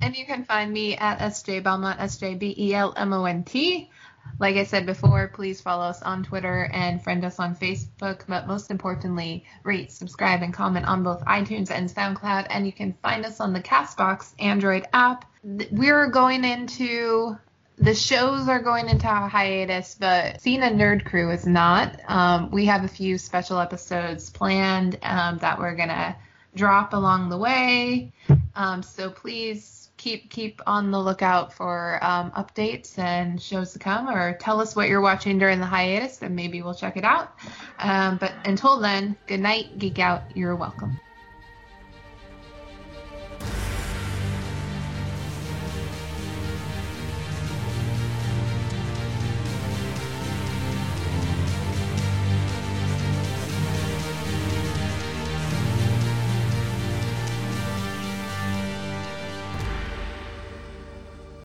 And you can find me at SJ Belmont, S J B E L M O N T. Like I said before, please follow us on Twitter and friend us on Facebook. But most importantly, rate, subscribe, and comment on both iTunes and SoundCloud. And you can find us on the Castbox Android app. We're going into the shows are going into a hiatus, but Cena Nerd Crew is not. Um, we have a few special episodes planned um, that we're gonna drop along the way. Um, so please keep keep on the lookout for um, updates and shows to come, or tell us what you're watching during the hiatus, and maybe we'll check it out. Um, but until then, good night, geek out. You're welcome.